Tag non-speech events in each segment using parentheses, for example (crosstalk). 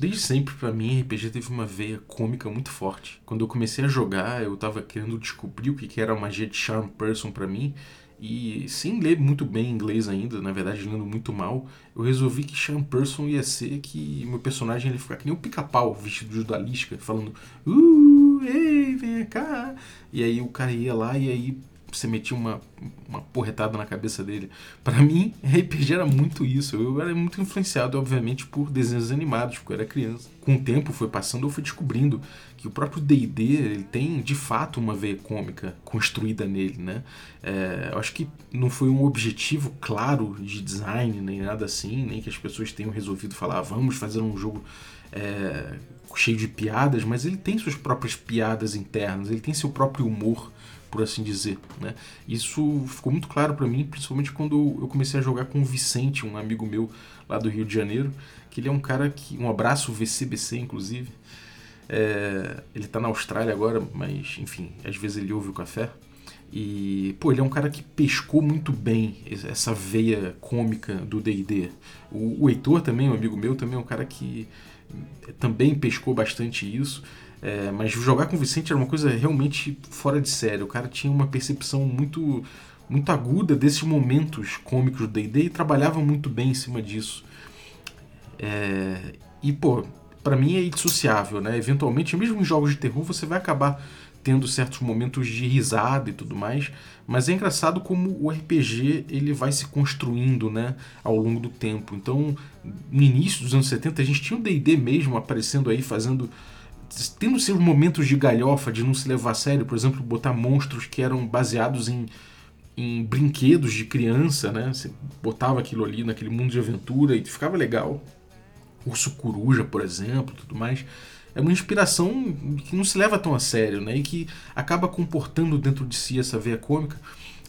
Desde sempre, para mim, RPG teve uma veia cômica muito forte. Quando eu comecei a jogar, eu tava querendo descobrir o que era a magia de Charm Person para mim, e sem ler muito bem inglês ainda, na verdade lendo muito mal, eu resolvi que Charm Person ia ser que meu personagem ele ficar que nem um pica-pau vestido de odalisca, falando Uh, ei, vem cá. E aí o cara ia lá e aí você metia uma, uma porretada na cabeça dele. Para mim, (laughs) RPG era muito isso. Eu era muito influenciado, obviamente, por desenhos animados, porque eu era criança. Com o tempo foi passando, eu fui descobrindo que o próprio D&D ele tem, de fato, uma veia cômica construída nele, né? É, eu acho que não foi um objetivo claro de design, nem nada assim, nem que as pessoas tenham resolvido falar, ah, vamos fazer um jogo é, cheio de piadas, mas ele tem suas próprias piadas internas, ele tem seu próprio humor por assim dizer. Né? Isso ficou muito claro para mim, principalmente quando eu comecei a jogar com o Vicente, um amigo meu lá do Rio de Janeiro, que ele é um cara que. Um abraço VCBC, inclusive. É, ele está na Austrália agora, mas enfim, às vezes ele ouve o café. E, pô, ele é um cara que pescou muito bem essa veia cômica do DD. O, o Heitor também, um amigo meu, também é um cara que também pescou bastante isso. É, mas jogar com o Vicente era uma coisa realmente fora de série. O cara tinha uma percepção muito muito aguda desses momentos cômicos do D&D e trabalhava muito bem em cima disso. É, e, pô, para mim é indissociável, né? Eventualmente, mesmo em jogos de terror, você vai acabar tendo certos momentos de risada e tudo mais, mas é engraçado como o RPG ele vai se construindo, né, ao longo do tempo. Então, no início dos anos 70, a gente tinha o D&D mesmo aparecendo aí, fazendo tendo seus momentos de galhofa, de não se levar a sério, por exemplo, botar monstros que eram baseados em, em brinquedos de criança, né? Você botava aquilo ali naquele mundo de aventura e ficava legal. Urso Coruja, por exemplo, tudo mais. É uma inspiração que não se leva tão a sério, né? E que acaba comportando dentro de si essa veia cômica.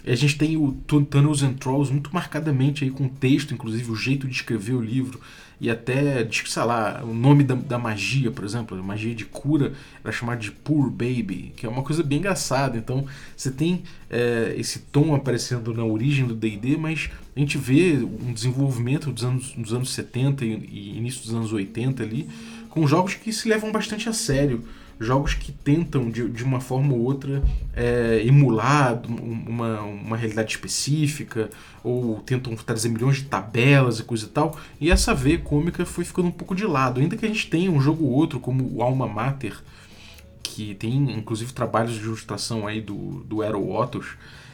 E a gente tem o Tunnels and Trolls muito marcadamente aí com o texto, inclusive o jeito de escrever o livro e até, sei lá, o nome da, da magia, por exemplo, magia de cura era chamada de Poor Baby, que é uma coisa bem engraçada. Então você tem é, esse tom aparecendo na origem do DD, mas a gente vê um desenvolvimento dos anos, dos anos 70 e, e início dos anos 80 ali, com jogos que se levam bastante a sério jogos que tentam, de, de uma forma ou outra, é, emular uma, uma realidade específica, ou tentam trazer milhões de tabelas e coisa e tal, e essa veia cômica foi ficando um pouco de lado. Ainda que a gente tenha um jogo ou outro, como o Alma Mater, que tem inclusive trabalhos de ilustração aí do, do Aero Otos,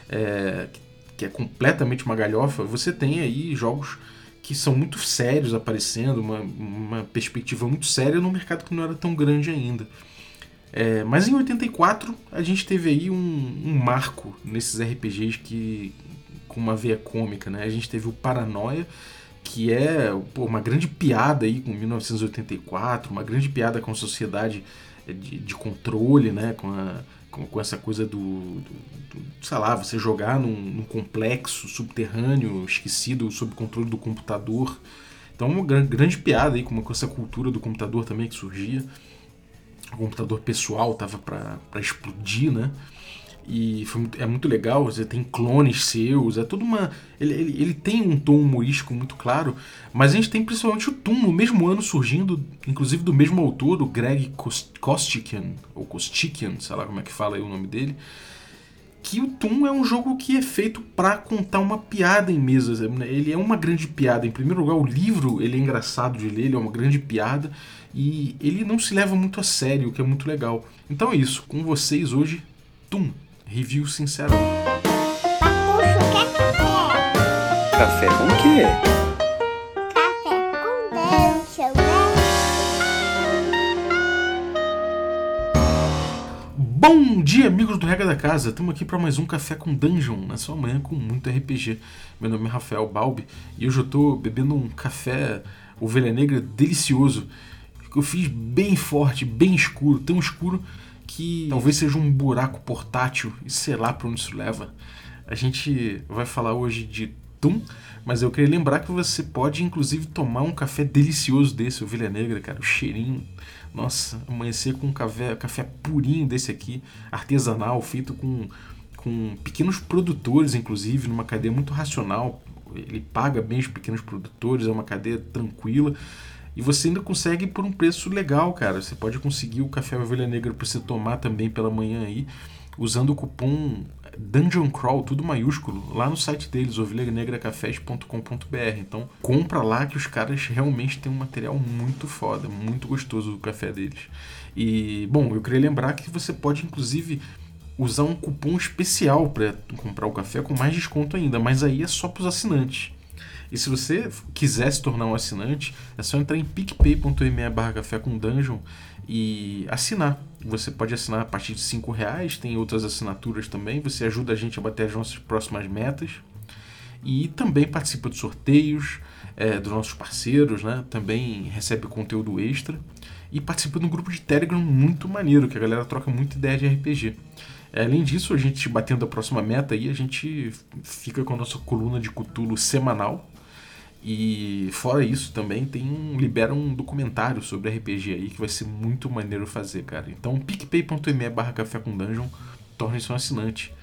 é, que é completamente uma galhofa, você tem aí jogos que são muito sérios aparecendo, uma, uma perspectiva muito séria no mercado que não era tão grande ainda. É, mas em 84 a gente teve aí um, um, marco nesses RPGs que com uma veia cômica, né? A gente teve o Paranoia, que é pô, uma grande piada aí com 1984, uma grande piada com a sociedade é, de, de controle, né? Com, a, com, com, essa coisa do, do, do, sei lá, você jogar num, num complexo subterrâneo esquecido sob controle do computador. Então uma grande piada aí com, com essa cultura do computador também que surgia o computador pessoal tava para explodir, né? E muito, é muito legal, você tem clones seus, é tudo uma. Ele, ele, ele, tem um tom humorístico muito claro, mas a gente tem principalmente o Toon no mesmo ano surgindo, inclusive do mesmo autor, o Greg Kostikian, ou Kostikian, sei lá como é que fala aí o nome dele. Que o Toon é um jogo que é feito para contar uma piada em mesa. Ele é uma grande piada. Em primeiro lugar, o livro ele é engraçado de ler, ele é uma grande piada e ele não se leva muito a sério, o que é muito legal. Então é isso, com vocês hoje, Tum, review sincero. Café com o quê? Bom dia, amigos do Regra da Casa. Estamos aqui para mais um Café com Dungeon, na sua manhã com muito RPG. Meu nome é Rafael Balbi e hoje eu estou bebendo um café ovelha negra delicioso que eu fiz bem forte, bem escuro, tão escuro que talvez seja um buraco portátil e sei lá para onde isso leva. A gente vai falar hoje de Tum, mas eu queria lembrar que você pode inclusive tomar um café delicioso desse, ovelha negra, cara, o cheirinho. Nossa, amanhecer com um café, café purinho desse aqui, artesanal, feito com, com pequenos produtores, inclusive, numa cadeia muito racional. Ele paga bem os pequenos produtores, é uma cadeia tranquila E você ainda consegue por um preço legal, cara. Você pode conseguir o café Ovelha Negra para você tomar também pela manhã aí, usando o cupom Dungeon Crawl, tudo maiúsculo, lá no site deles, ovelhanegracafés.com.br. Então, compra lá que os caras realmente têm um material muito foda, muito gostoso do café deles. E, bom, eu queria lembrar que você pode, inclusive, usar um cupom especial para comprar o café com mais desconto ainda, mas aí é só para os assinantes. E se você quiser se tornar um assinante, é só entrar em picpay.me barra café com dungeon e assinar. Você pode assinar a partir de 5 reais, tem outras assinaturas também. Você ajuda a gente a bater as nossas próximas metas. E também participa de sorteios é, dos nossos parceiros, né? Também recebe conteúdo extra. E participa de um grupo de Telegram muito maneiro, que a galera troca muita ideia de RPG. É, além disso, a gente batendo a próxima meta aí, a gente fica com a nossa coluna de Cutulo semanal, e fora isso também tem libera um documentário sobre RPG aí que vai ser muito maneiro fazer, cara. Então picpay.me barra café com dungeon, torne-se um assinante.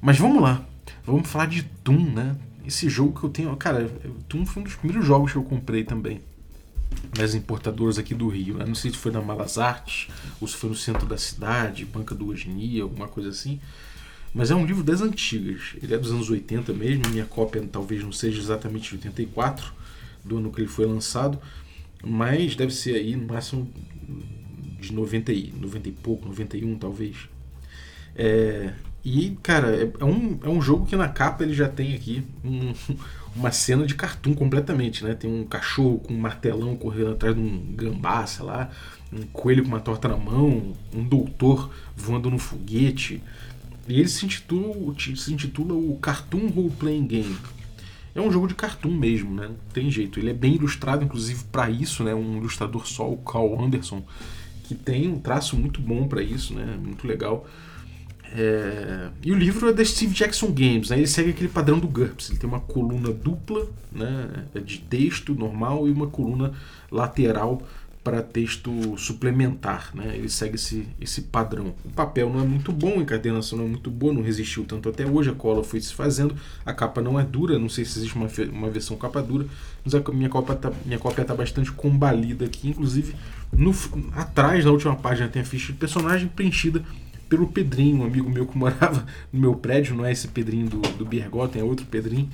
Mas vamos lá, vamos falar de Toon, né? Esse jogo que eu tenho, cara, Toon foi um dos primeiros jogos que eu comprei também. Nas importadoras aqui do Rio. Né? Não sei se foi na Malas Artes, ou se foi no centro da cidade, Banca do Ogenia, alguma coisa assim. Mas é um livro das antigas. Ele é dos anos 80 mesmo. Minha cópia talvez não seja exatamente de 84, do ano que ele foi lançado. Mas deve ser aí no máximo de 90 e, 90 e pouco, 91 talvez. É, e, cara, é, é, um, é um jogo que na capa ele já tem aqui um, (laughs) uma cena de cartoon completamente, né? Tem um cachorro com um martelão correndo atrás de um gambá, sei lá, um coelho com uma torta na mão, um doutor voando no foguete. E ele se intitula, se intitula o Cartoon Role Playing Game. É um jogo de cartoon mesmo, né? Não tem jeito. Ele é bem ilustrado, inclusive, para isso, né? Um ilustrador só, o Carl Anderson, que tem um traço muito bom para isso, né? Muito legal. É... E o livro é da Steve Jackson Games, né? Ele segue aquele padrão do GURPS. Ele tem uma coluna dupla, né? De texto normal e uma coluna lateral para texto suplementar, né? Ele segue esse, esse padrão. O papel não é muito bom, a encadernação não é muito boa, não resistiu tanto até hoje, a cola foi se fazendo, a capa não é dura, não sei se existe uma, uma versão capa dura, mas a minha cópia tá, minha cópia tá bastante combalida aqui, inclusive no, atrás, na última página, tem a ficha de personagem preenchida pelo Pedrinho, um amigo meu que (laughs) morava no meu prédio, não é esse Pedrinho do, do Birgotten, é outro Pedrinho.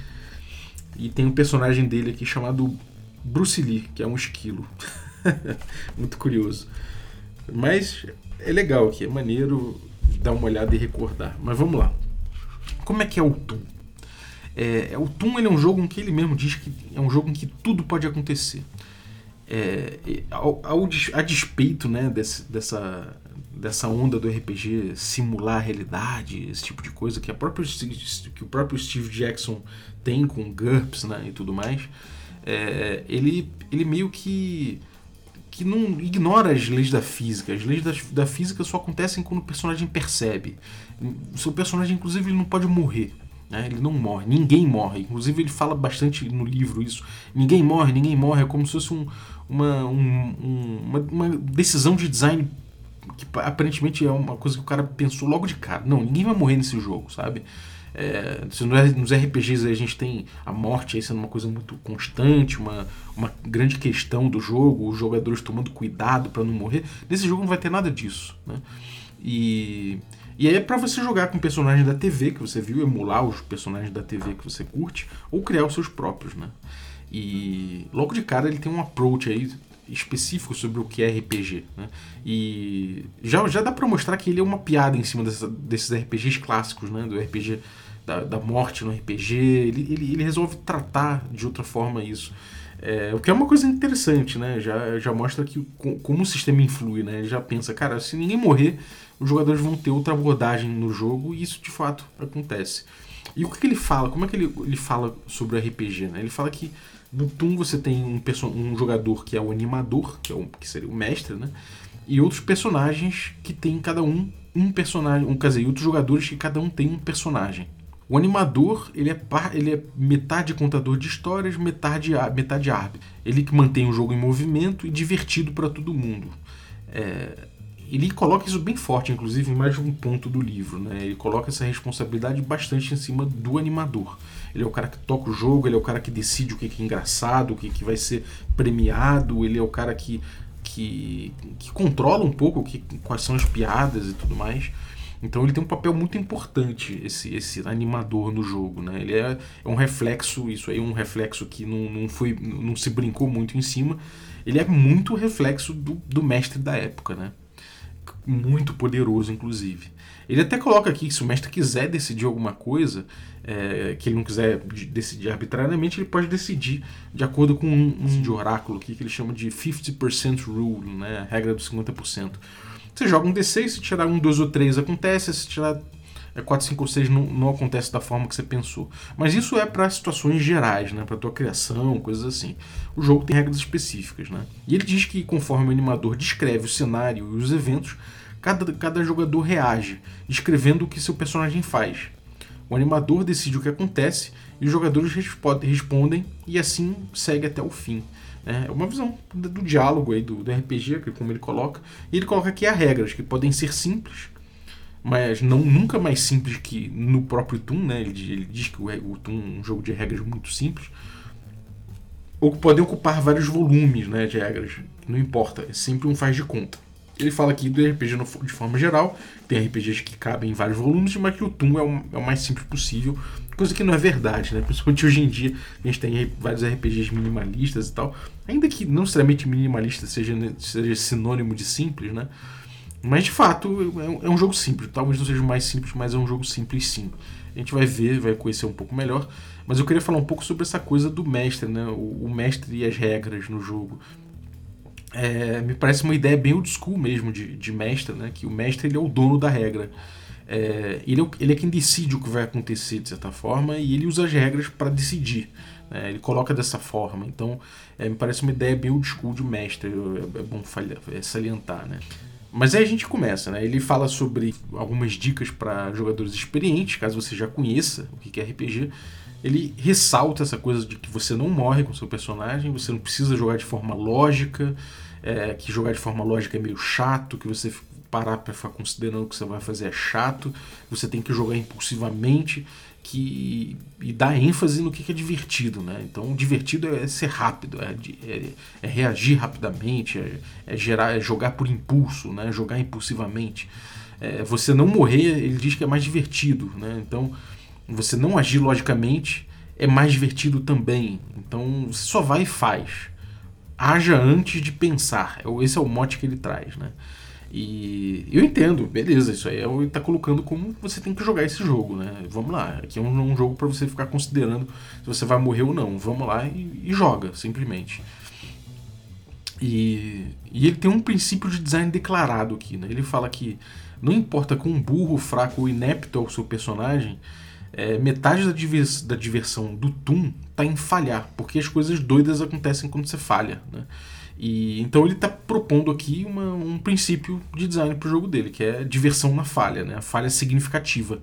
E tem um personagem dele aqui chamado Bruce Lee, que é um esquilo. (laughs) (laughs) Muito curioso. Mas é legal aqui, é maneiro dar uma olhada e recordar. Mas vamos lá. Como é que é o Toon? É, é, o Toon ele é um jogo em que ele mesmo diz que é um jogo em que tudo pode acontecer. É, ao, ao, a despeito né, desse, dessa, dessa onda do RPG simular a realidade, esse tipo de coisa que, a própria, que o próprio Steve Jackson tem com GURPS né, e tudo mais, é, ele, ele meio que que não ignora as leis da física. As leis da, da física só acontecem quando o personagem percebe. O seu personagem, inclusive, ele não pode morrer. Né? Ele não morre, ninguém morre. Inclusive, ele fala bastante no livro isso. Ninguém morre, ninguém morre. É como se fosse um, uma, um, uma, uma decisão de design que aparentemente é uma coisa que o cara pensou logo de cara. Não, ninguém vai morrer nesse jogo, sabe? É, nos RPGs a gente tem a morte sendo uma coisa muito constante, uma, uma grande questão do jogo, os jogadores tomando cuidado para não morrer. Nesse jogo não vai ter nada disso. Né? E, e aí é para você jogar com personagens da TV que você viu, emular os personagens da TV que você curte, ou criar os seus próprios. Né? E logo de cara ele tem um approach aí específico sobre o que é RPG. Né? E já, já dá para mostrar que ele é uma piada em cima dessa, desses RPGs clássicos, né? do RPG da, da morte no RPG. Ele, ele, ele, resolve tratar de outra forma isso. É, o que é uma coisa interessante, né? Já, já mostra que como o sistema influi, né? Ele já pensa, cara, se ninguém morrer, os jogadores vão ter outra abordagem no jogo e isso de fato acontece. E o que, que ele fala? Como é que ele, ele fala sobre o RPG? Né? Ele fala que no Toon você tem um, um jogador que é o animador, que, é o, que seria o mestre, né? E outros personagens que tem cada um um personagem, um, quer dizer, outros jogadores que cada um tem um personagem. O animador, ele é, par, ele é metade contador de histórias, metade, metade árbitro. Ele que mantém o jogo em movimento e divertido para todo mundo. É, ele coloca isso bem forte, inclusive, em mais de um ponto do livro. Né? Ele coloca essa responsabilidade bastante em cima do animador. ele é o cara que toca o jogo, ele é o cara que decide o que é engraçado, o que, vai ser premiado, ele é o cara que, que, que controla um pouco que, quais são as piadas e tudo mais. Então ele tem um papel muito importante, esse, esse animador no jogo. Né? Ele é, é um reflexo, isso aí é um reflexo que não, não, foi, não se brincou muito em cima. Ele é muito reflexo do, do mestre da época, né? Muito poderoso, inclusive. Ele até coloca aqui que se o mestre quiser decidir alguma coisa, é, que ele não quiser decidir arbitrariamente, ele pode decidir de acordo com um, um de oráculo aqui, que ele chama de 50% rule, né? a regra dos 50%. Você joga um D6, se tirar um, dois ou três acontece, se tirar 4, 5 ou 6 não, não acontece da forma que você pensou. Mas isso é para situações gerais, né? para tua criação, coisas assim. O jogo tem regras específicas. Né? E ele diz que conforme o animador descreve o cenário e os eventos, cada, cada jogador reage, descrevendo o que seu personagem faz. O animador decide o que acontece e os jogadores respondem e assim segue até o fim. É uma visão do, diálogo aí do, do RPG, como ele coloca. E ele coloca aqui as regras, que podem ser simples, mas não nunca mais simples que no próprio Toon, né? Ele, ele diz que o, o é um jogo de regras muito simples. Ou que podem ocupar vários volumes né, de regras. Não importa, é sempre um faz de conta. Ele fala aqui do RPG no, de forma geral, tem RPGs que cabem em vários volumes, mas que o Toon é o, é o mais simples possível, coisa que não é verdade, né? Principalmente hoje em dia, a gente tem vários RPGs minimalistas e tal, ainda que não necessariamente minimalista seja, seja sinônimo de simples, né? Mas de fato é, é um jogo simples, talvez não seja o mais simples, mas é um jogo simples sim. A gente vai ver, vai conhecer um pouco melhor. Mas eu queria falar um pouco sobre essa coisa do mestre, né? O, o mestre e as regras no jogo é, me parece uma ideia bem old school mesmo de, de mestre, né? Que o mestre ele é o dono da regra. É, ele, é, ele é quem decide o que vai acontecer, de certa forma, e ele usa as regras para decidir. Né? Ele coloca dessa forma. Então, é, me parece uma ideia bem old school de mestre. É, é bom falha, é salientar, né? Mas aí a gente começa, né? Ele fala sobre algumas dicas para jogadores experientes, caso você já conheça o que é RPG. Ele ressalta essa coisa de que você não morre com seu personagem, você não precisa jogar de forma lógica, é, que jogar de forma lógica é meio chato, que você parar para ficar considerando o que você vai fazer é chato, você tem que jogar impulsivamente que e dar ênfase no que é divertido, né? Então, divertido é ser rápido, é, é, é reagir rapidamente, é, é, gerar, é jogar por impulso, né? Jogar impulsivamente. É, você não morrer, ele diz que é mais divertido, né? Então, você não agir logicamente é mais divertido também. Então, você só vai e faz haja antes de pensar. É esse é o mote que ele traz, né? E eu entendo, beleza, isso aí é ele tá colocando como você tem que jogar esse jogo, né? Vamos lá, aqui é um, um jogo para você ficar considerando se você vai morrer ou não. Vamos lá e, e joga, simplesmente. E, e, ele tem um princípio de design declarado aqui, né? Ele fala que não importa quão burro, fraco ou inepto é o seu personagem, é, metade da, divers, da diversão do Toon tá em falhar, porque as coisas doidas acontecem quando você falha, né? E, então ele está propondo aqui uma, um princípio de design para o jogo dele, que é diversão na falha, né? a falha significativa.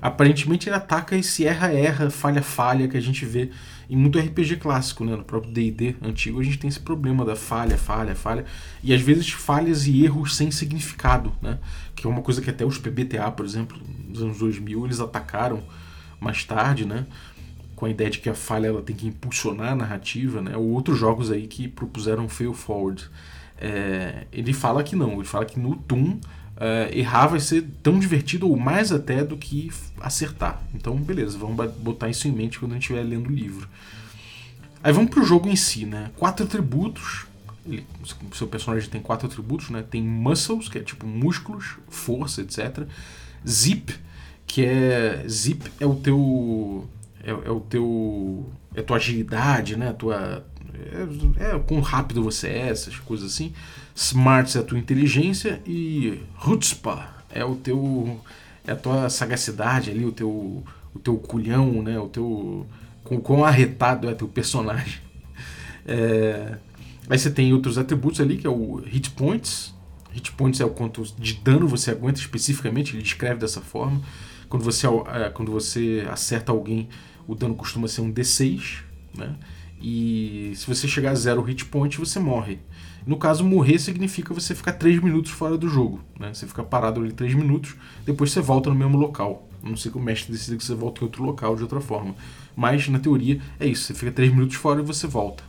Aparentemente ele ataca esse erra-erra, falha-falha que a gente vê em muito RPG clássico, né? no próprio D&D antigo a gente tem esse problema da falha, falha, falha, e às vezes falhas e erros sem significado, né? que é uma coisa que até os PBTA, por exemplo, nos anos 2000, eles atacaram mais tarde, né? Com a ideia de que a falha ela tem que impulsionar a narrativa, né? ou outros jogos aí que propuseram fail forward. É, ele fala que não, ele fala que no Toon é, errar vai ser tão divertido ou mais até do que acertar. Então, beleza, vamos botar isso em mente quando a gente estiver lendo o livro. Aí vamos pro jogo em si, né? Quatro atributos. Ele, seu personagem tem quatro atributos, né? Tem muscles, que é tipo músculos, força, etc. Zip, que é. Zip é o teu. É, é o teu. É a tua agilidade, né? Tua. É, é quão rápido você é, essas coisas assim. Smarts é a tua inteligência e Rutzpa é o teu. É a tua sagacidade ali, o teu. O teu culhão, né? O teu. Com quão arretado é teu personagem. É, aí você tem outros atributos ali, que é o Hit Points. Hit Points é o quanto de dano você aguenta especificamente, ele descreve dessa forma. Quando você, é, quando você acerta alguém, o dano costuma ser um D6, né? E se você chegar a zero hit point, você morre. No caso, morrer significa você ficar 3 minutos fora do jogo. Né? Você fica parado ali 3 minutos, depois você volta no mesmo local. A não sei que o mestre decida que você volta em outro local de outra forma. Mas, na teoria, é isso. Você fica 3 minutos fora e você volta.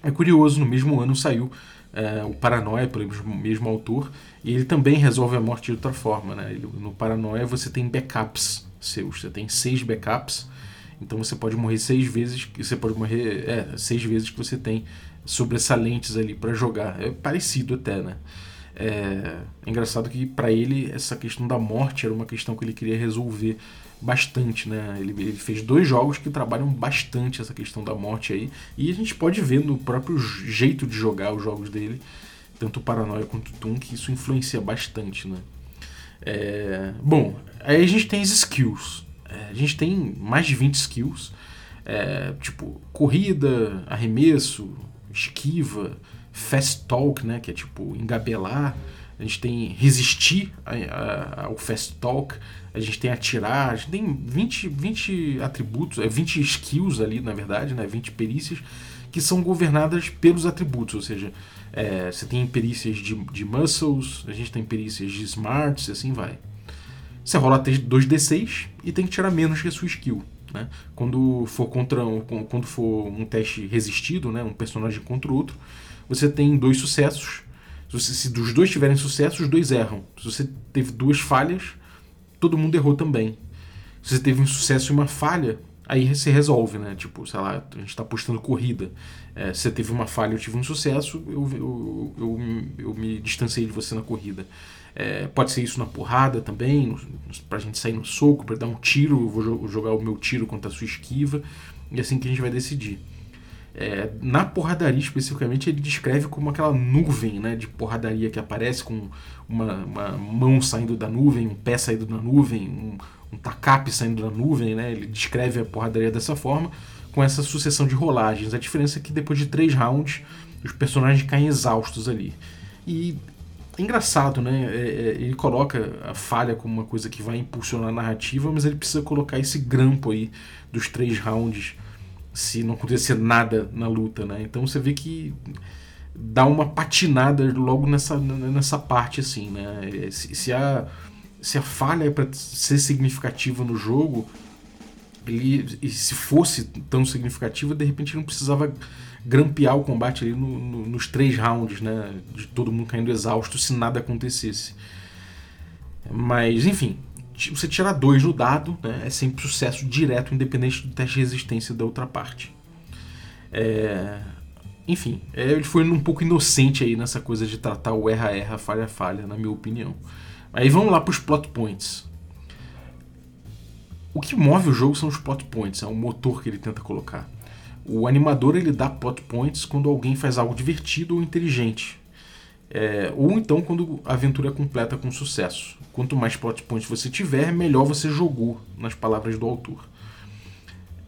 É curioso, no mesmo ano saiu é, o Paranoia, pelo mesmo autor, e ele também resolve a morte de outra forma. Né? Ele, no Paranoia você tem backups seus. Você tem seis backups então você pode morrer seis vezes, você pode morrer é, seis vezes que você tem sobressalentes ali para jogar. É parecido até, né? É, é engraçado que para ele essa questão da morte era uma questão que ele queria resolver bastante, né? Ele, ele, fez dois jogos que trabalham bastante essa questão da morte aí e a gente pode ver no próprio jeito de jogar os jogos dele, tanto o Paranoia quanto o Toon, que isso influencia bastante, né? É, bom, aí a gente tem as skills. É, a gente tem mais de 20 skills, é, tipo corrida, arremesso, esquiva, fast talk, né, que é tipo engabelar. A gente tem resistir ao fast talk, a gente tem atirar, a gente tem 20, 20 atributos, é 20 skills ali, na verdade, né, 20 perícias, que são governadas pelos atributos, ou seja, é, você tem perícias de, de muscles, a gente tem perícias de smarts e assim vai. Você rola 2d6 e tem que tirar menos que a sua skill. Né? Quando for contra quando for um teste resistido, né, um personagem contra o outro, você tem dois sucessos. Se, você, se dos dois tiverem sucesso, os dois erram. Se você teve duas falhas, todo mundo errou também. Se você teve um sucesso e uma falha, aí você resolve, né? Tipo, sei lá, a gente está postando corrida. É, você teve uma falha, eu tive um sucesso, eu, eu, eu, eu me distanciei de você na corrida. É, pode ser isso na porrada também, pra gente sair no soco, para dar um tiro, eu vou jogar o meu tiro contra a sua esquiva, e assim que a gente vai decidir. É, na porradaria especificamente, ele descreve como aquela nuvem né, de porradaria que aparece com uma, uma mão saindo da nuvem, um pé saindo da nuvem, um, um tacape saindo da nuvem. Né, ele descreve a porradaria dessa forma, com essa sucessão de rolagens. A diferença é que depois de três rounds, os personagens caem exaustos ali. E é engraçado, né? É, é, ele coloca a falha como uma coisa que vai impulsionar a narrativa, mas ele precisa colocar esse grampo aí dos três rounds se não acontecer nada na luta, né? Então você vê que dá uma patinada logo nessa, nessa parte, assim, né? É, se, se a, se a falha é para ser significativa no jogo, ele, e se fosse tão significativa, de repente não precisava grampear o combate ali no, no, nos três rounds, né? De todo mundo caindo exausto se nada acontecesse. Mas, enfim, você tirar dois no dado né, é sempre sucesso direto, independente do teste de resistência da outra parte. É... Enfim, é, ele foi um pouco inocente aí nessa coisa de tratar o erra-erra, falha-falha, na minha opinião. Aí vamos lá para os plot points. O que move o jogo são os plot points, é o motor que ele tenta colocar. O animador ele dá plot points quando alguém faz algo divertido ou inteligente. É, ou então quando a aventura é completa com sucesso. Quanto mais plot points você tiver, melhor você jogou, nas palavras do autor.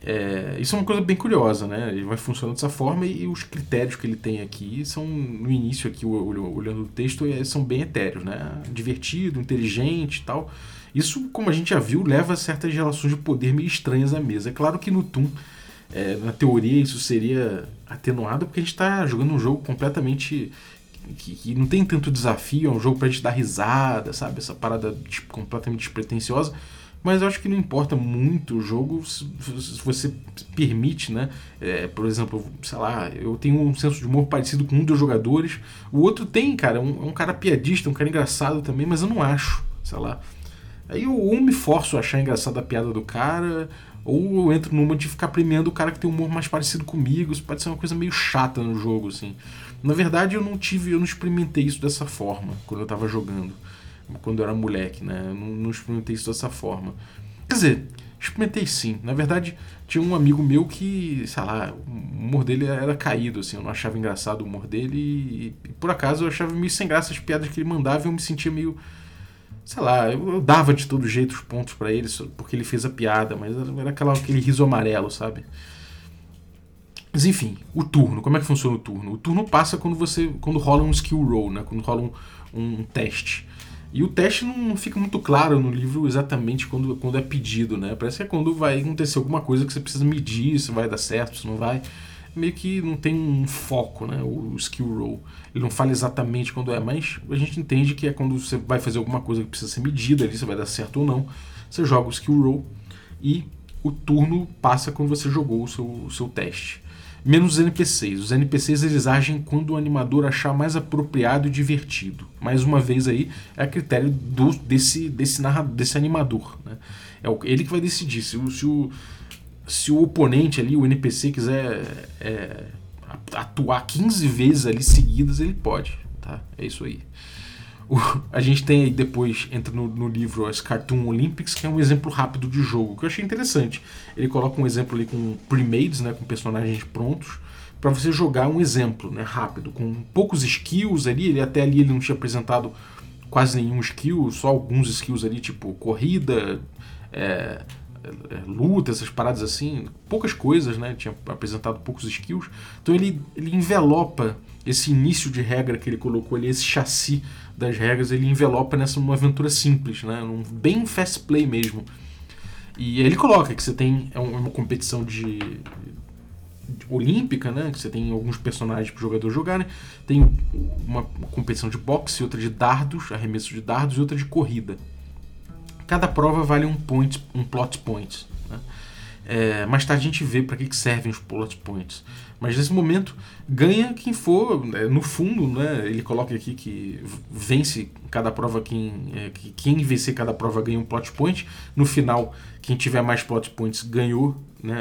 É, isso é uma coisa bem curiosa, né? Ele vai funcionando dessa forma e, os critérios que ele tem aqui são, no início aqui, olhando o texto, é, são bem etéreos, né? Divertido, inteligente e tal. Isso, como a gente já viu, leva a certas relações de poder meio estranhas à mesa. É claro que no Toon é, na teoria isso seria atenuado porque a gente está jogando um jogo completamente que, que, não tem tanto desafio, é um jogo pra gente dar risada, sabe? Essa parada tipo, completamente despretensiosa. Mas eu acho que não importa muito o jogo se, você permite, né? É, por exemplo, sei lá, eu tenho um senso de humor parecido com um dos jogadores. O outro tem, cara, um, um cara piadista, um cara engraçado também, mas eu não acho, sei lá. Aí eu ou me forço a achar engraçada a piada do cara, ou eu entro numa de ficar premiando o cara que tem um humor mais parecido comigo. Isso pode ser uma coisa meio chata no jogo, assim. Na verdade, eu não tive, eu não experimentei isso dessa forma quando eu tava jogando. Quando eu era moleque, né? Eu não, não experimentei isso dessa forma. Quer dizer, experimentei sim. Na verdade, tinha um amigo meu que, sei lá, o humor dele era caído, assim. Eu não achava engraçado o humor dele e, e por acaso eu achava meio sem graça as piadas que ele mandava e eu me sentia meio sei lá, eu, eu dava de todo jeito os pontos para ele porque ele fez a piada, mas era aquela, aquele riso amarelo, sabe? Mas enfim, o turno, como é que funciona o turno? O turno passa quando você quando rola um skill roll, né? Quando rola um, um teste. E o teste não fica muito claro no livro exatamente quando, quando é pedido, né? Parece que é quando vai acontecer alguma coisa que você precisa medir se vai dar certo, se não vai. meio que não tem um foco, né? O skill roll. Ele não fala exatamente quando é, mas a gente entende que é quando você vai fazer alguma coisa que precisa ser medida ali, se vai dar certo ou não. Você joga o skill roll e o turno passa quando você jogou o seu, o seu teste. Menos os NPCs. Os NPCs eles agem quando o animador achar mais apropriado e divertido. Mais uma vez aí, é a critério do, desse, desse, narrador, desse animador. Né? É ele que vai decidir. Se o, se, o, se o oponente ali, o NPC, quiser é, atuar 15 vezes ali seguidas, ele pode. Tá? É isso aí. A gente tem aí depois, entra no, no, livro as Cartoon Olympics, que é um exemplo rápido de jogo, que eu achei interessante. Ele coloca um exemplo ali com pre-mades, né, com personagens prontos, para você jogar um exemplo né, rápido, com poucos skills ali. Ele até ali ele não tinha apresentado quase nenhum skill, só alguns skills ali, tipo corrida, é, é, luta, essas paradas assim, poucas coisas, né? Tinha apresentado poucos skills. Então ele, ele envelopa esse início de regra que ele colocou ali, esse chassi das regras, ele envelopa nessa uma aventura simples, né? Um bem fast play mesmo. E ele coloca que você tem é uma competição de, de olímpica, né? Que você tem alguns personagens para os jogadores jogarem. Tem uma competição de boxe, outra de dardos, arremesso de dardos e outra de corrida. Cada prova vale um point, um plot point. Né? É, mais tarde a gente vê para que, que servem os plot points. Mas nesse momento ganha quem for, né, no fundo, né, ele coloca aqui que vence cada prova, quem, é, quem vencer cada prova ganha um plot point. No final, quem tiver mais plot points ganhou né,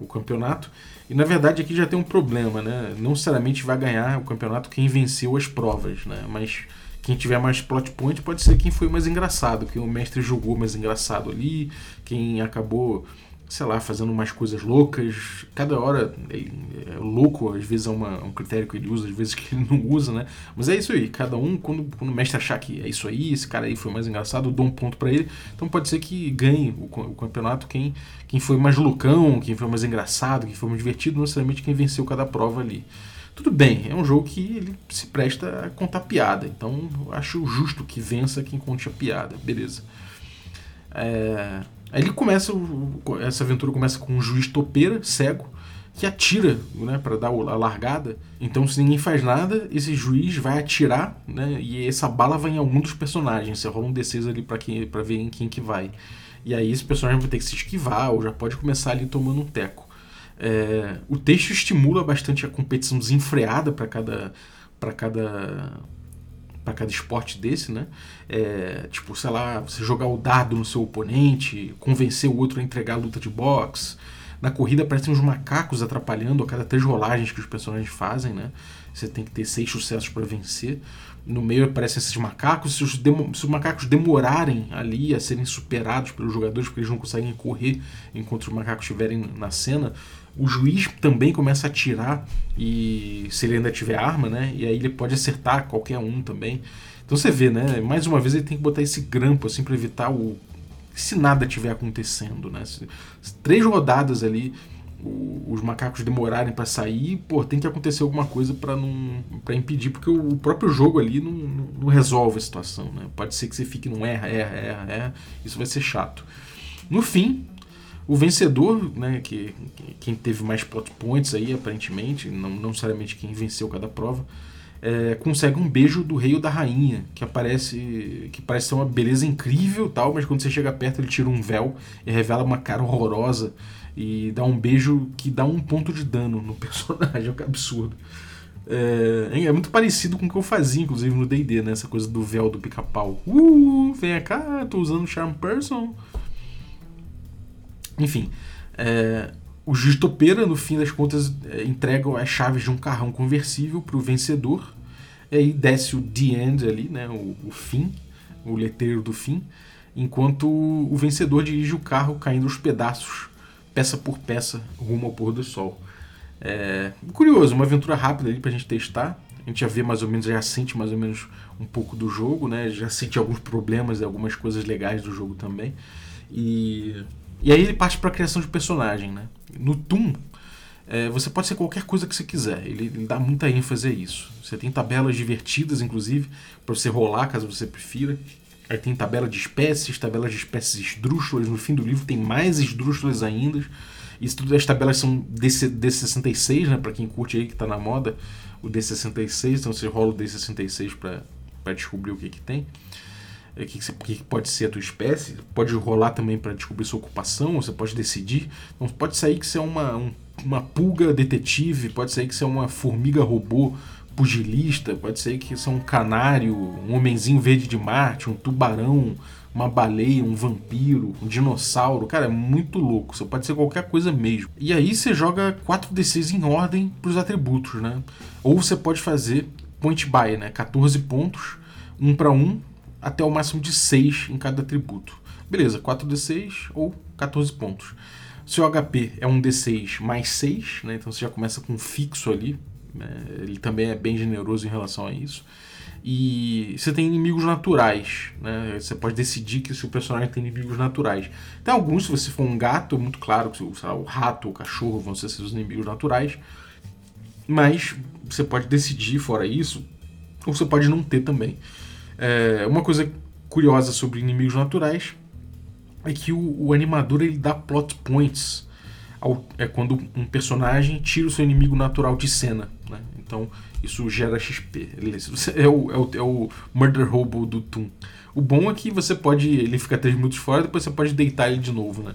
o campeonato. E na verdade aqui já tem um problema, né? Não necessariamente vai ganhar o campeonato quem venceu as provas, né? Mas quem tiver mais plot point pode ser quem foi mais engraçado, quem o mestre jogou mais engraçado ali, quem acabou sei lá, fazendo umas coisas loucas. Cada hora é, é louco, às vezes é uma, um critério que ele usa, às vezes (laughs) que ele não usa, né? Mas é isso aí, cada um, quando, quando o mestre achar que é isso aí, esse cara aí foi mais engraçado, eu dou um ponto para ele. Então pode ser que ganhe o, o, campeonato quem, quem foi mais loucão, quem foi mais engraçado, quem foi mais divertido, não necessariamente quem venceu cada prova ali. Tudo bem, é um jogo que ele se presta a contar piada, então acho justo que vença quem conte a piada, beleza. É, Aí ele começa, essa aventura começa com um juiz topeira, cego, que atira né, para dar a largada. Então, se ninguém faz nada, esse juiz vai atirar né, e essa bala vai em algum dos personagens. Você rola um D6 ali para ver em quem que vai. E aí esse personagem vai ter que se esquivar ou já pode começar ali tomando um teco. É, o texto estimula bastante a competição desenfreada para cada, cada para cada esporte desse, né? É, tipo, sei lá, você jogar o dado no seu oponente, convencer o outro a entregar a luta de boxe. Na corrida aparecem uns macacos atrapalhando a cada três rolagens que os personagens fazem, né? Você tem que ter seis sucessos para vencer. No meio aparecem esses macacos. Se os, se os, macacos demorarem ali a serem superados pelos jogadores, porque eles não conseguem correr enquanto os macacos estiverem na cena, o juiz também começa a atirar e se ele ainda tiver arma, né? E aí ele pode acertar qualquer um também. Então você vê, né? Mais uma vez ele tem que botar esse grampo assim para evitar o se nada tiver acontecendo, né? Se três rodadas ali o, os macacos demorarem para sair, pô, tem que acontecer alguma coisa para não para impedir, porque o, o, próprio jogo ali não, não, resolve a situação, né? Pode ser que você fique num erra, erra, erra, erra, isso vai ser chato. No fim, o vencedor, né, que, que, quem teve mais plot points aí, aparentemente, não, não necessariamente quem venceu cada prova, é, consegue um beijo do rei ou da rainha, que aparece que parece ser uma beleza incrível tal, mas quando você chega perto ele tira um véu e revela uma cara horrorosa e dá um beijo que dá um ponto de dano no (laughs) personagem, é um absurdo. É, é, muito parecido com o que eu fazia, inclusive, no D&D, né? Essa coisa do véu do pica-pau. Uh, vem cá, tô usando Charm Person. Enfim, é, o juiz topeira, no fim das contas, é, entrega as chaves de um carrão conversível para o vencedor. E aí desce o The End ali, né, o, o fim, o letreiro do fim, enquanto o vencedor dirige o carro caindo aos pedaços, peça por peça, rumo ao pôr do sol. É, curioso, uma aventura rápida ali para a gente testar. A gente já vê mais ou menos, já sente mais ou menos um pouco do jogo, né? Já sente alguns problemas e algumas coisas legais do jogo também. E e aí ele parte para a criação de personagem, né? No Toon, é, você pode ser qualquer coisa que você quiser. Ele, ele, dá muita ênfase a isso. Você tem tabelas divertidas, inclusive, para você rolar, caso você prefira. Aí tem tabela de espécies, tabelas de espécies esdrúxulas. No fim do livro tem mais esdrúxulas ainda. Isso tudo as tabelas são DC, D66, né? Para quem curte aí que tá na moda, o D66, então você rola o D66 para descobrir o que que tem. O que, que, pode ser a tua espécie, pode rolar também para descobrir sua ocupação, você pode decidir. Então pode sair que você é uma, um, uma pulga detetive, pode sair que você é uma formiga robô pugilista, pode ser que você é um canário, um homenzinho verde de Marte, um tubarão, uma baleia, um vampiro, um dinossauro. Cara, é muito louco. Você pode ser qualquer coisa mesmo. E aí você joga 4d6 em ordem para os atributos, né? Ou você pode fazer point buy, né? 14 pontos, 1 para 1, até o máximo de 6 em cada atributo. Beleza, 4d6 ou 14 pontos. Seu HP é um d6 mais 6, né? Então você já começa com um fixo ali. Né? Ele também é bem generoso em relação a isso. E você tem inimigos naturais, né? Você pode decidir que seu personagem tem inimigos naturais. Tem alguns, se você for um gato, é muito claro que lá, o rato, o cachorro vão ser seus inimigos naturais. Mas você pode decidir fora isso, ou você pode não ter também. É, uma coisa curiosa sobre inimigos naturais é que o, o animador ele dá plot points ao, é quando um personagem tira o seu inimigo natural de cena. Né? Então isso gera XP. É o, é o, é o Murder Hobo do Toon. O bom é que você pode. Ele fica 3 minutos fora, depois você pode deitar ele de novo, né?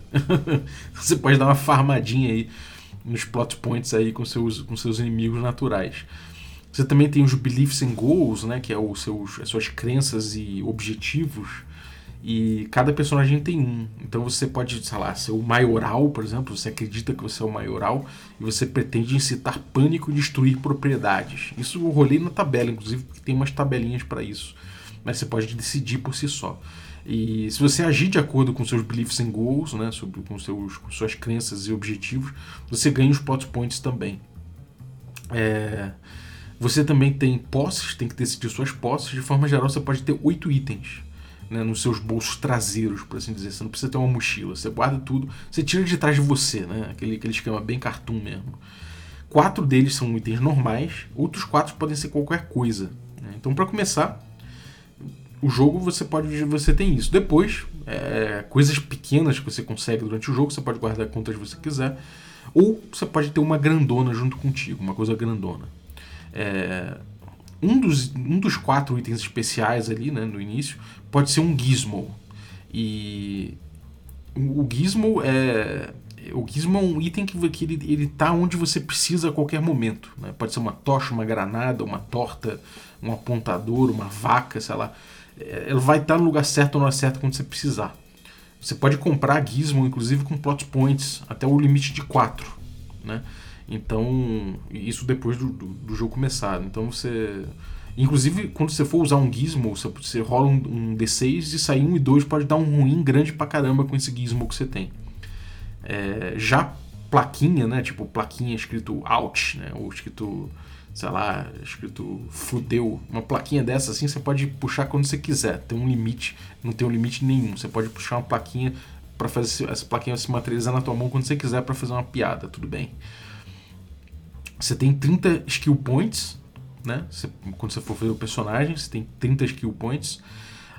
(laughs) você pode dar uma farmadinha aí nos plot points aí com seus, com seus inimigos naturais. Você também tem os beliefs and goals, né? Que é os seus, as suas crenças e objetivos. E cada personagem tem um. Então você pode, sei lá, ser o maioral, por exemplo. Você acredita que você é o maioral e você pretende incitar pânico e destruir propriedades. Isso eu rolei na tabela, inclusive, porque tem umas tabelinhas para isso. Mas você pode decidir por si só. E se você agir de acordo com seus beliefs and goals, né, sobre, com, seus, com suas crenças e objetivos, você ganha os plot points também. É, você também tem posses, tem que decidir suas posses. De forma geral, você pode ter oito itens né, nos seus bolsos traseiros, por assim dizer. Você não precisa ter uma mochila, você guarda tudo, você tira de trás de você, né? Aquele, aquele esquema bem cartoon mesmo. Quatro deles são itens normais, outros quatro podem ser qualquer coisa. Né? Então, para começar, o jogo você pode você tem isso. Depois, é, coisas pequenas que você consegue durante o jogo, você pode guardar quantas você quiser. Ou você pode ter uma grandona junto contigo, uma coisa grandona. É, um, dos, um dos quatro itens especiais ali, né, no início, pode ser um gizmo. E o gizmo é o gizmo é um item que, que ele, ele tá onde você precisa a qualquer momento. Né? Pode ser uma tocha, uma granada, uma torta, um apontador, uma vaca, sei lá. É, Ele vai estar no lugar certo na hora certa quando você precisar. Você pode comprar gizmo, inclusive com plot points, até o limite de 4. Né? Então, isso depois do, do, jogo começar. Então você. Inclusive, quando você for usar um gizmo, você, você rola um, um, D6 e sair um e dois pode dar um ruim grande pra caramba com esse gizmo que você tem. É, já plaquinha, né? Tipo, plaquinha escrito out, né? Ou escrito, sei lá, escrito fudeu. Uma plaquinha dessa assim você pode puxar quando você quiser. Tem um limite, não tem um limite nenhum. Você pode puxar uma plaquinha para fazer essa plaquinha se materializar na tua mão quando você quiser para fazer uma piada, tudo bem. Você tem 30 skill points, né? Você, quando você for fazer o personagem, você tem 30 skill points.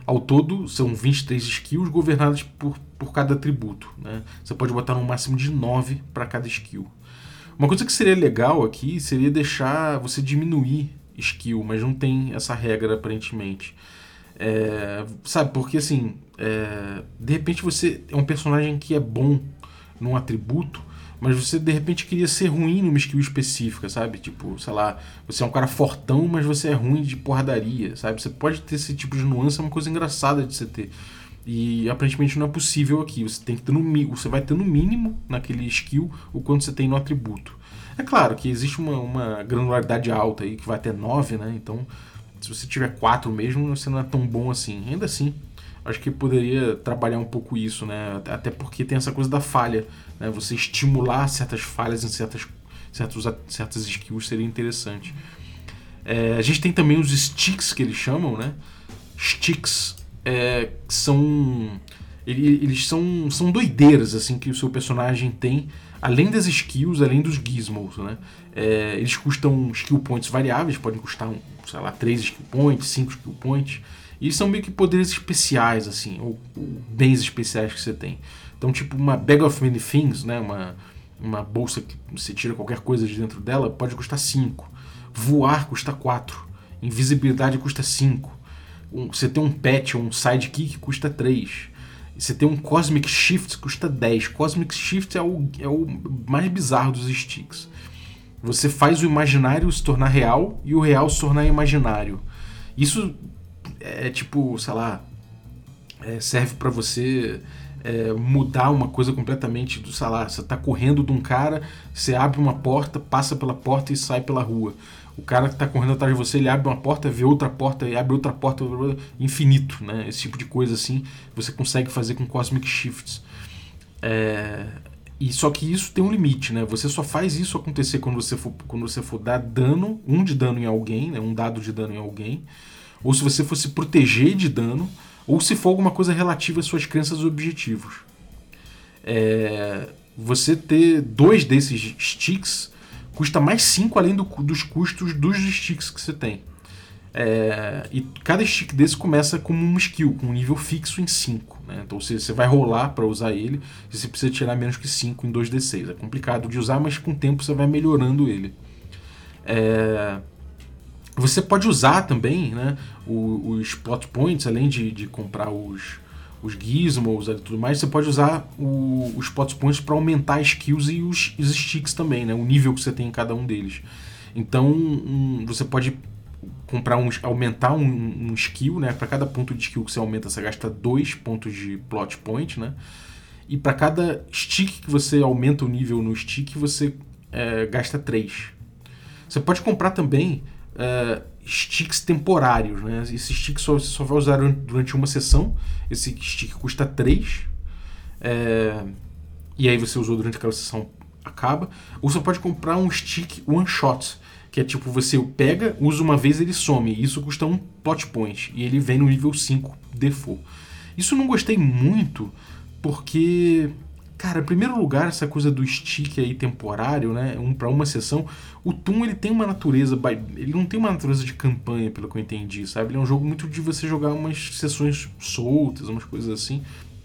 Ao todo, são 23 skills governadas por, por cada atributo. Né? Você pode botar no máximo de 9 para cada skill. Uma coisa que seria legal aqui seria deixar você diminuir skill, mas não tem essa regra aparentemente. É, sabe, porque assim, é, de repente você é um personagem que é bom num atributo, mas você de repente queria ser ruim numa skill específica, sabe? Tipo, sei lá, você é um cara fortão, mas você é ruim de porradaria, sabe? Você pode ter esse tipo de nuance, é uma coisa engraçada de você ter. E aparentemente não é possível aqui. Você tem que ter no você vai ter no mínimo naquele skill o quanto você tem no atributo. É claro que existe uma, uma granularidade alta aí que vai até 9, né? Então, se você tiver 4 mesmo, você não é tão bom assim. Ainda assim, acho que poderia trabalhar um pouco isso, né? Até porque tem essa coisa da falha, né? Você estimular certas falhas em certas, certos, certas skills seria interessante. É, a gente tem também os sticks que eles chamam, né? Sticks é, são eles são, são doideiras assim que o seu personagem tem, além das skills, além dos gizmos, né? É, eles custam skill points variáveis, podem custar, sei lá, 3 skill points, 5 skill points. E são meio que poderes especiais, assim, ou, ou, bens especiais que você tem. Então, tipo, uma Bag of Many Things, né? Uma, uma bolsa que você tira qualquer coisa de dentro dela, pode custar 5. Voar custa 4. Invisibilidade custa 5. Um, você tem um pet ou um sidekick custa 3. Você tem um Cosmic Shift custa 10. Cosmic Shift é o, é o mais bizarro dos sticks. Você faz o imaginário se tornar real e o real se tornar imaginário. Isso é tipo, sei lá, é, serve para você é, mudar uma coisa completamente do, lá, você tá correndo de um cara, você abre uma porta, passa pela porta e sai pela rua. O cara que tá correndo atrás de você, ele abre uma porta, vê outra porta e abre outra porta, infinito, né? Esse tipo de coisa assim, você consegue fazer com Cosmic Shifts. É, e só que isso tem um limite, né? Você só faz isso acontecer quando você for, quando você for dar dano, um de dano em alguém, né? Um dado de dano em alguém, ou se você for se proteger de dano, ou se for alguma coisa relativa às suas crenças e objetivos. É, você ter dois desses sticks custa mais 5 além do, dos custos dos sticks que você tem. É, e cada stick desse começa como um skill, com um nível fixo em 5. Né? Então você, você vai rolar para usar ele e você precisa tirar menos que 5 em 2d6. É complicado de usar, mas com o tempo você vai melhorando ele. É, você pode usar também né, os, plot points, além de, de comprar os, os gizmos e tudo mais, você pode usar o, os plot points para aumentar as skills e os, os, sticks também, né, o nível que você tem em cada um deles. Então um, você pode comprar um, aumentar um, um skill, né? Para cada ponto de skill que você aumenta, você gasta dois pontos de plot point, né? E para cada stick que você aumenta o nível no stick, você é, gasta três. Você pode comprar também uh, sticks temporários. Né? Esse stick só, você só vai usar durante uma sessão. Esse stick custa 3. É, e aí você usou durante aquela sessão, acaba. Ou você pode comprar um stick one shot. Que é tipo, você pega, usa uma vez ele some. Isso custa um plot point. E ele vem no nível 5 default. Isso eu não gostei muito, porque Cara, em primeiro lugar, essa coisa do stick aí temporário, né? Um para uma sessão. O Toon ele tem uma natureza. Ele não tem uma natureza de campanha, pelo que eu entendi, sabe? Ele é um jogo muito de você jogar umas sessões soltas, umas coisas assim.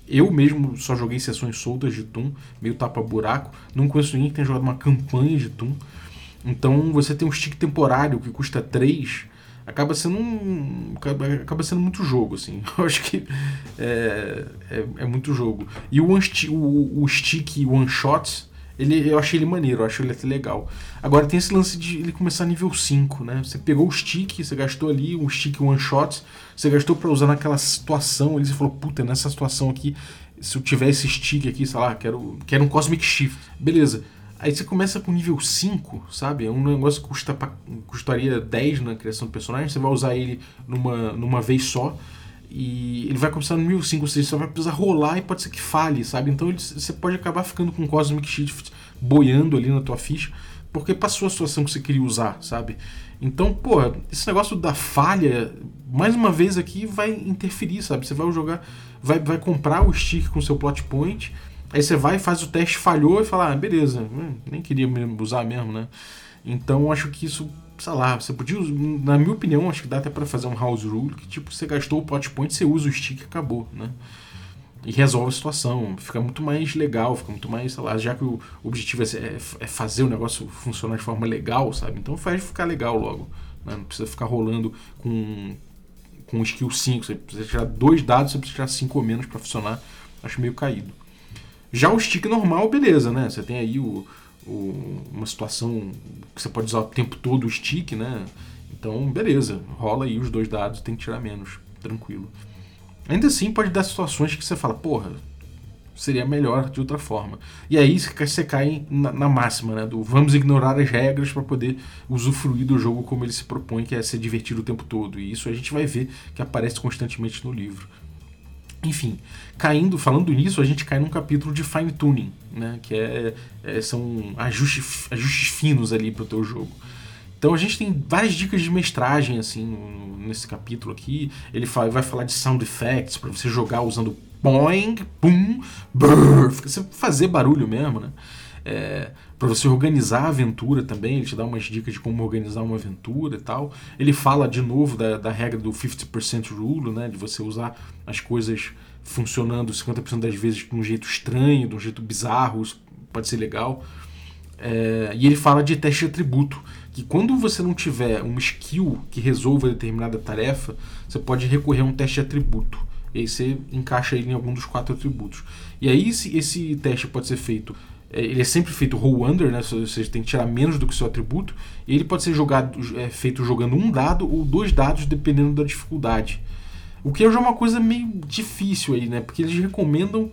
Eu mesmo só joguei sessões soltas de Toon, meio tapa-buraco. Não conheço ninguém que tenha jogado uma campanha de Toon. Então você tem um stick temporário que custa 3 acaba sendo um, acaba sendo muito jogo assim (laughs) eu acho que é, é, é muito jogo e o, o, o stick one shot ele, eu achei ele maneiro, eu acho ele até legal. Agora tem esse lance de ele começar nível 5, né? Você pegou o stick, você gastou ali um stick one shot, você gastou para usar naquela situação, e você falou, puta, nessa situação aqui, se eu tiver esse stick aqui, sei lá, quero, quero um Cosmic Shift. Beleza. Aí você começa com nível 5, sabe? É um negócio que custa, custaria 10 na criação do personagem, você vai usar ele numa, numa vez só. E ele vai começar no nível 5, ou seja, você vai precisar rolar e pode ser que falhe, sabe? Então ele, você pode acabar ficando com Cosmic Shift boiando ali na tua ficha, porque passou a situação que você queria usar, sabe? Então, pô, esse negócio da falha, mais uma vez aqui, vai interferir, sabe? Você vai jogar, vai, vai comprar o stick com seu plot point Aí você vai, faz o teste, falhou e fala, ah, beleza, hum, nem queria usar mesmo, né? Então acho que isso, sei lá, você podia, na minha opinião, acho que dá até para fazer um house rule que tipo, você gastou o plot point, você usa o stick e acabou, né? E resolve a situação, fica muito mais legal, fica muito mais, sei lá, já que o objetivo é, é, é fazer o negócio funcionar de forma legal, sabe? Então faz ficar legal logo, né? Não precisa ficar rolando com com skill 5, você precisa tirar dois dados, você precisa tirar 5 ou menos para funcionar. Acho meio caído. Já o stick normal, beleza, né? Você tem aí o, o, uma situação que você pode usar o tempo todo o stick, né? Então, beleza, rola aí os dois dados, tem que tirar menos, tranquilo. Ainda assim, pode dar situações que você fala, porra, seria melhor de outra forma. E aí você cai na, na máxima, né? Do vamos ignorar as regras para poder usufruir do jogo como ele se propõe, que é ser divertido o tempo todo. E isso a gente vai ver que aparece constantemente no livro. Enfim, caindo, falando nisso, a gente cai num capítulo de fine tuning, né? Que é, é são ajustes, ajustes finos ali para o teu jogo. Então a gente tem várias dicas de mestragem assim nesse capítulo aqui. Ele fala, vai falar de sound effects para você jogar usando boing, pum, brrr, você fazer barulho mesmo, né? É, para você organizar a aventura também, ele te dá umas dicas de como organizar uma aventura e tal. Ele fala de novo da, da regra do 50% rule, né, de você usar as coisas funcionando 50% das vezes de um jeito estranho, de um jeito bizarro, pode ser legal. É, e ele fala de teste de atributo, que quando você não tiver uma skill que resolva determinada tarefa, você pode recorrer a um teste de atributo. E aí você encaixa ele em algum dos quatro atributos. E aí esse, esse teste pode ser feito ele é sempre feito roll under, né? Você tem que tirar menos do que o seu atributo. E ele pode ser jogado, é, feito jogando um dado ou dois dados, dependendo da dificuldade. O que é já uma coisa meio difícil aí, né? Porque eles recomendam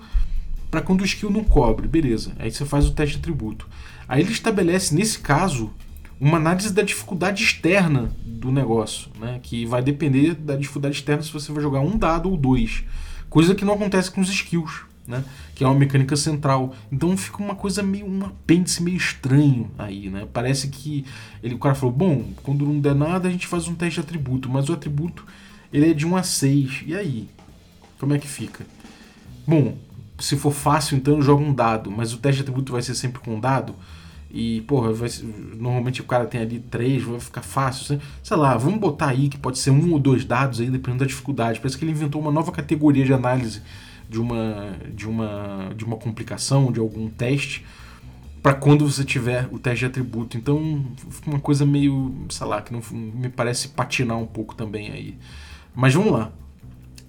para quando o skill não cobre, beleza. Aí você faz o teste de atributo. Aí ele estabelece, nesse caso, uma análise da dificuldade externa do negócio, né? Que vai depender da dificuldade externa se você vai jogar um dado ou dois. Coisa que não acontece com os skills né? Que é uma mecânica central. Então fica uma coisa meio um apêndice meio estranho aí, né? Parece que ele, o cara falou, bom, quando não der nada a gente faz um teste de atributo, mas o atributo ele é de 1 a 6. E aí? Como é que fica? Bom, se for fácil, então joga um dado, mas o teste de atributo vai ser sempre com um dado. E, porra, vai normalmente o cara tem ali três, vai ficar fácil. Sei, sei lá, vamos botar aí que pode ser um ou dois dados aí, dependendo da dificuldade. Parece que ele inventou uma nova categoria de análise de uma, de uma, de uma complicação, de algum teste, para quando você tiver o teste de atributo. Então, uma coisa meio, sei lá, que não me parece patinar um pouco também aí. Mas vamos lá.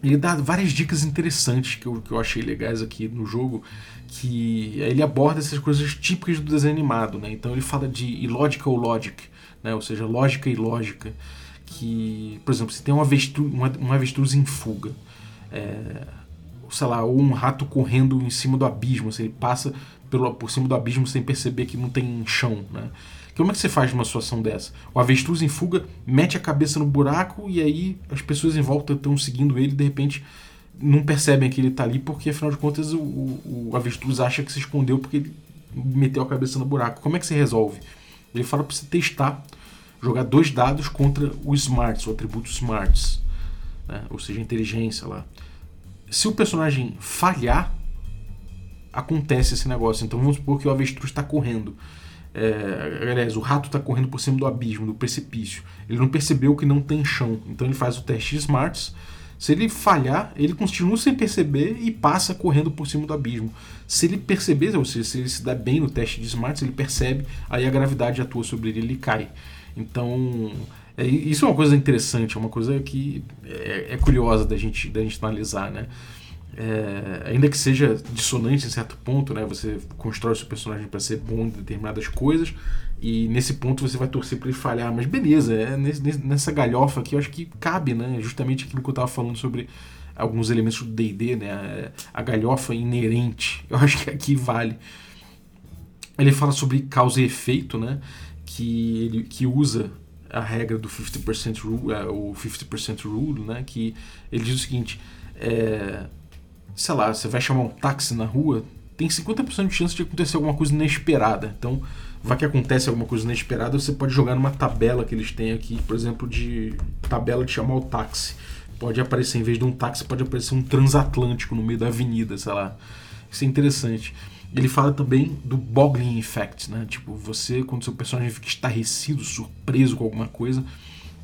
Ele dá várias dicas interessantes que eu, que eu achei legais aqui no jogo, que ele aborda essas coisas típicas do desenho animado, né? Então ele fala de illogical logic, né? Ou seja, lógica e lógica. Que, por exemplo, se tem uma avestruz, uma, uma avestruz em fuga, é, sei lá, ou um rato correndo em cima do abismo, assim, ele passa pelo, por cima do abismo sem perceber que não tem chão, né? Como é que você faz numa situação dessa? O avestruz em fuga mete a cabeça no buraco e aí as pessoas em volta estão seguindo ele e de repente não percebem que ele está ali porque afinal de contas o, o, o, avestruz acha que se escondeu porque ele meteu a cabeça no buraco. Como é que você resolve? Ele fala para você testar, jogar dois dados contra o smarts, o atributo smarts, né? ou seja, inteligência lá se o personagem falhar, acontece esse negócio. Então vamos supor que o avestruz está correndo. É, aliás, o rato está correndo por cima do abismo, do precipício. Ele não percebeu que não tem chão. Então ele faz o teste de smarts. Se ele falhar, ele continua sem perceber e passa correndo por cima do abismo. Se ele perceber, ou seja, se ele se dá bem no teste de smarts, ele percebe, aí a gravidade atua sobre ele e ele cai. Então, é, isso é uma coisa interessante, é uma coisa que é, é curiosa da gente, da gente analisar, né? É, ainda que seja dissonante em certo ponto, né? Você constrói seu personagem para ser bom em determinadas coisas e nesse ponto você vai torcer para ele falhar, mas beleza, é nessa galhofa aqui eu acho que cabe, né? Justamente aquilo que eu estava falando sobre alguns elementos do D&D, né? A galhofa inerente, (laughs) eu acho que aqui vale. Ele fala sobre causa e efeito, né? Que ele que usa a regra do 50% rule, é, o 50% rule, né, que ele diz o seguinte, é, sei lá, você vai chamar um táxi na rua, tem 50% de chance de acontecer alguma coisa inesperada. Então, vai que acontece alguma coisa inesperada, você pode jogar numa tabela que eles têm aqui, por exemplo, de tabela de chamar o táxi. Pode aparecer, em vez de um táxi, pode aparecer um transatlântico no meio da avenida, sei lá. Isso é interessante. Ele fala também do boggling effect, né? Tipo, você, quando seu personagem fica estarrecido, surpreso com alguma coisa,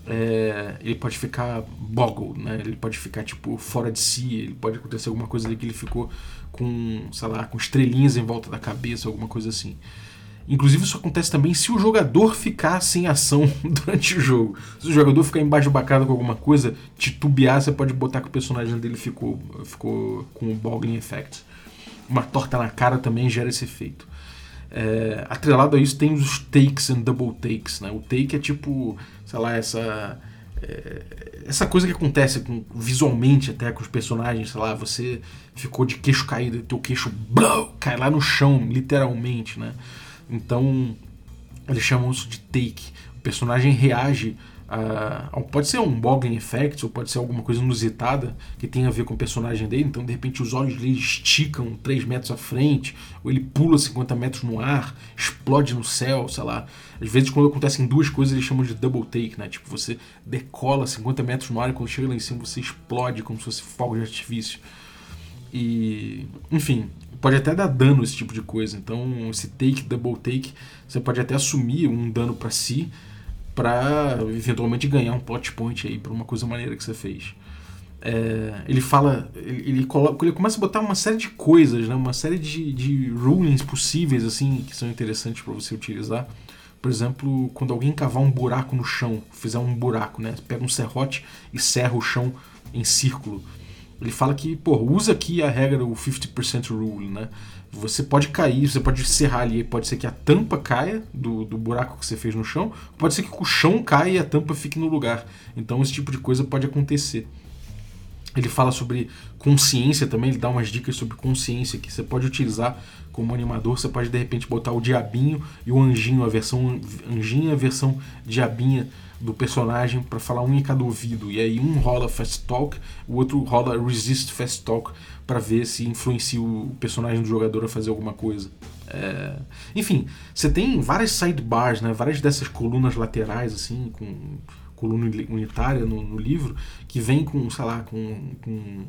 é, ele pode ficar boggled, né? Ele pode ficar, tipo, fora de si, ele pode acontecer alguma coisa ali que ele ficou com, sei lá, com estrelinhas em volta da cabeça, alguma coisa assim. Inclusive, isso acontece também se o jogador ficar sem ação (laughs) durante o jogo. Se o jogador ficar embaixo bacana com alguma coisa, titubear, você pode botar que o personagem dele ficou, ficou com o boggling effect uma torta na cara também gera esse efeito. É, atrelado a isso tem os takes and double takes, né? O take é tipo, sei lá, essa é, essa coisa que acontece com, visualmente até com os personagens, sei lá, você ficou de queixo caído, teu queixo blow, cai lá no chão, literalmente, né? Então eles chamam isso de take. O personagem reage Uh, pode ser um boggling effect, ou pode ser alguma coisa inusitada que tem a ver com o personagem dele. Então, de repente, os olhos dele esticam 3 metros à frente, ou ele pula 50 metros no ar, explode no céu, sei lá. Às vezes, quando acontecem duas coisas, eles chamam de double take, né? Tipo, você decola 50 metros no ar e quando chega lá em cima você explode como se fosse fogo de artifício. E, enfim, pode até dar dano esse tipo de coisa. Então, esse take, double take, você pode até assumir um dano para si para eventualmente ganhar um plot point aí por uma coisa maneira que você fez. É, ele fala, ele, ele, coloca, ele começa a botar uma série de coisas, né? uma série de, de rulings possíveis assim que são interessantes para você utilizar. Por exemplo, quando alguém cavar um buraco no chão, fizer um buraco, né? Pega um serrote e serra o chão em círculo. Ele fala que, pô, usa aqui a regra, o 50% rule, né? Você pode cair, você pode serrar ali, pode ser que a tampa caia do, do buraco que você fez no chão, pode ser que o chão caia e a tampa fique no lugar. Então esse tipo de coisa pode acontecer. Ele fala sobre consciência também, ele dá umas dicas sobre consciência que você pode utilizar como animador. Você pode de repente botar o diabinho e o anjinho, a versão anjinho e a versão diabinha do personagem para falar um em cada ouvido. E aí um rola fast talk, o outro rola resist fast talk para ver se influencia o personagem do jogador a fazer alguma coisa. É... Enfim, você tem várias sidebars, né? várias dessas colunas laterais assim com coluna unitária no, no livro, que vem com, sei lá, com, com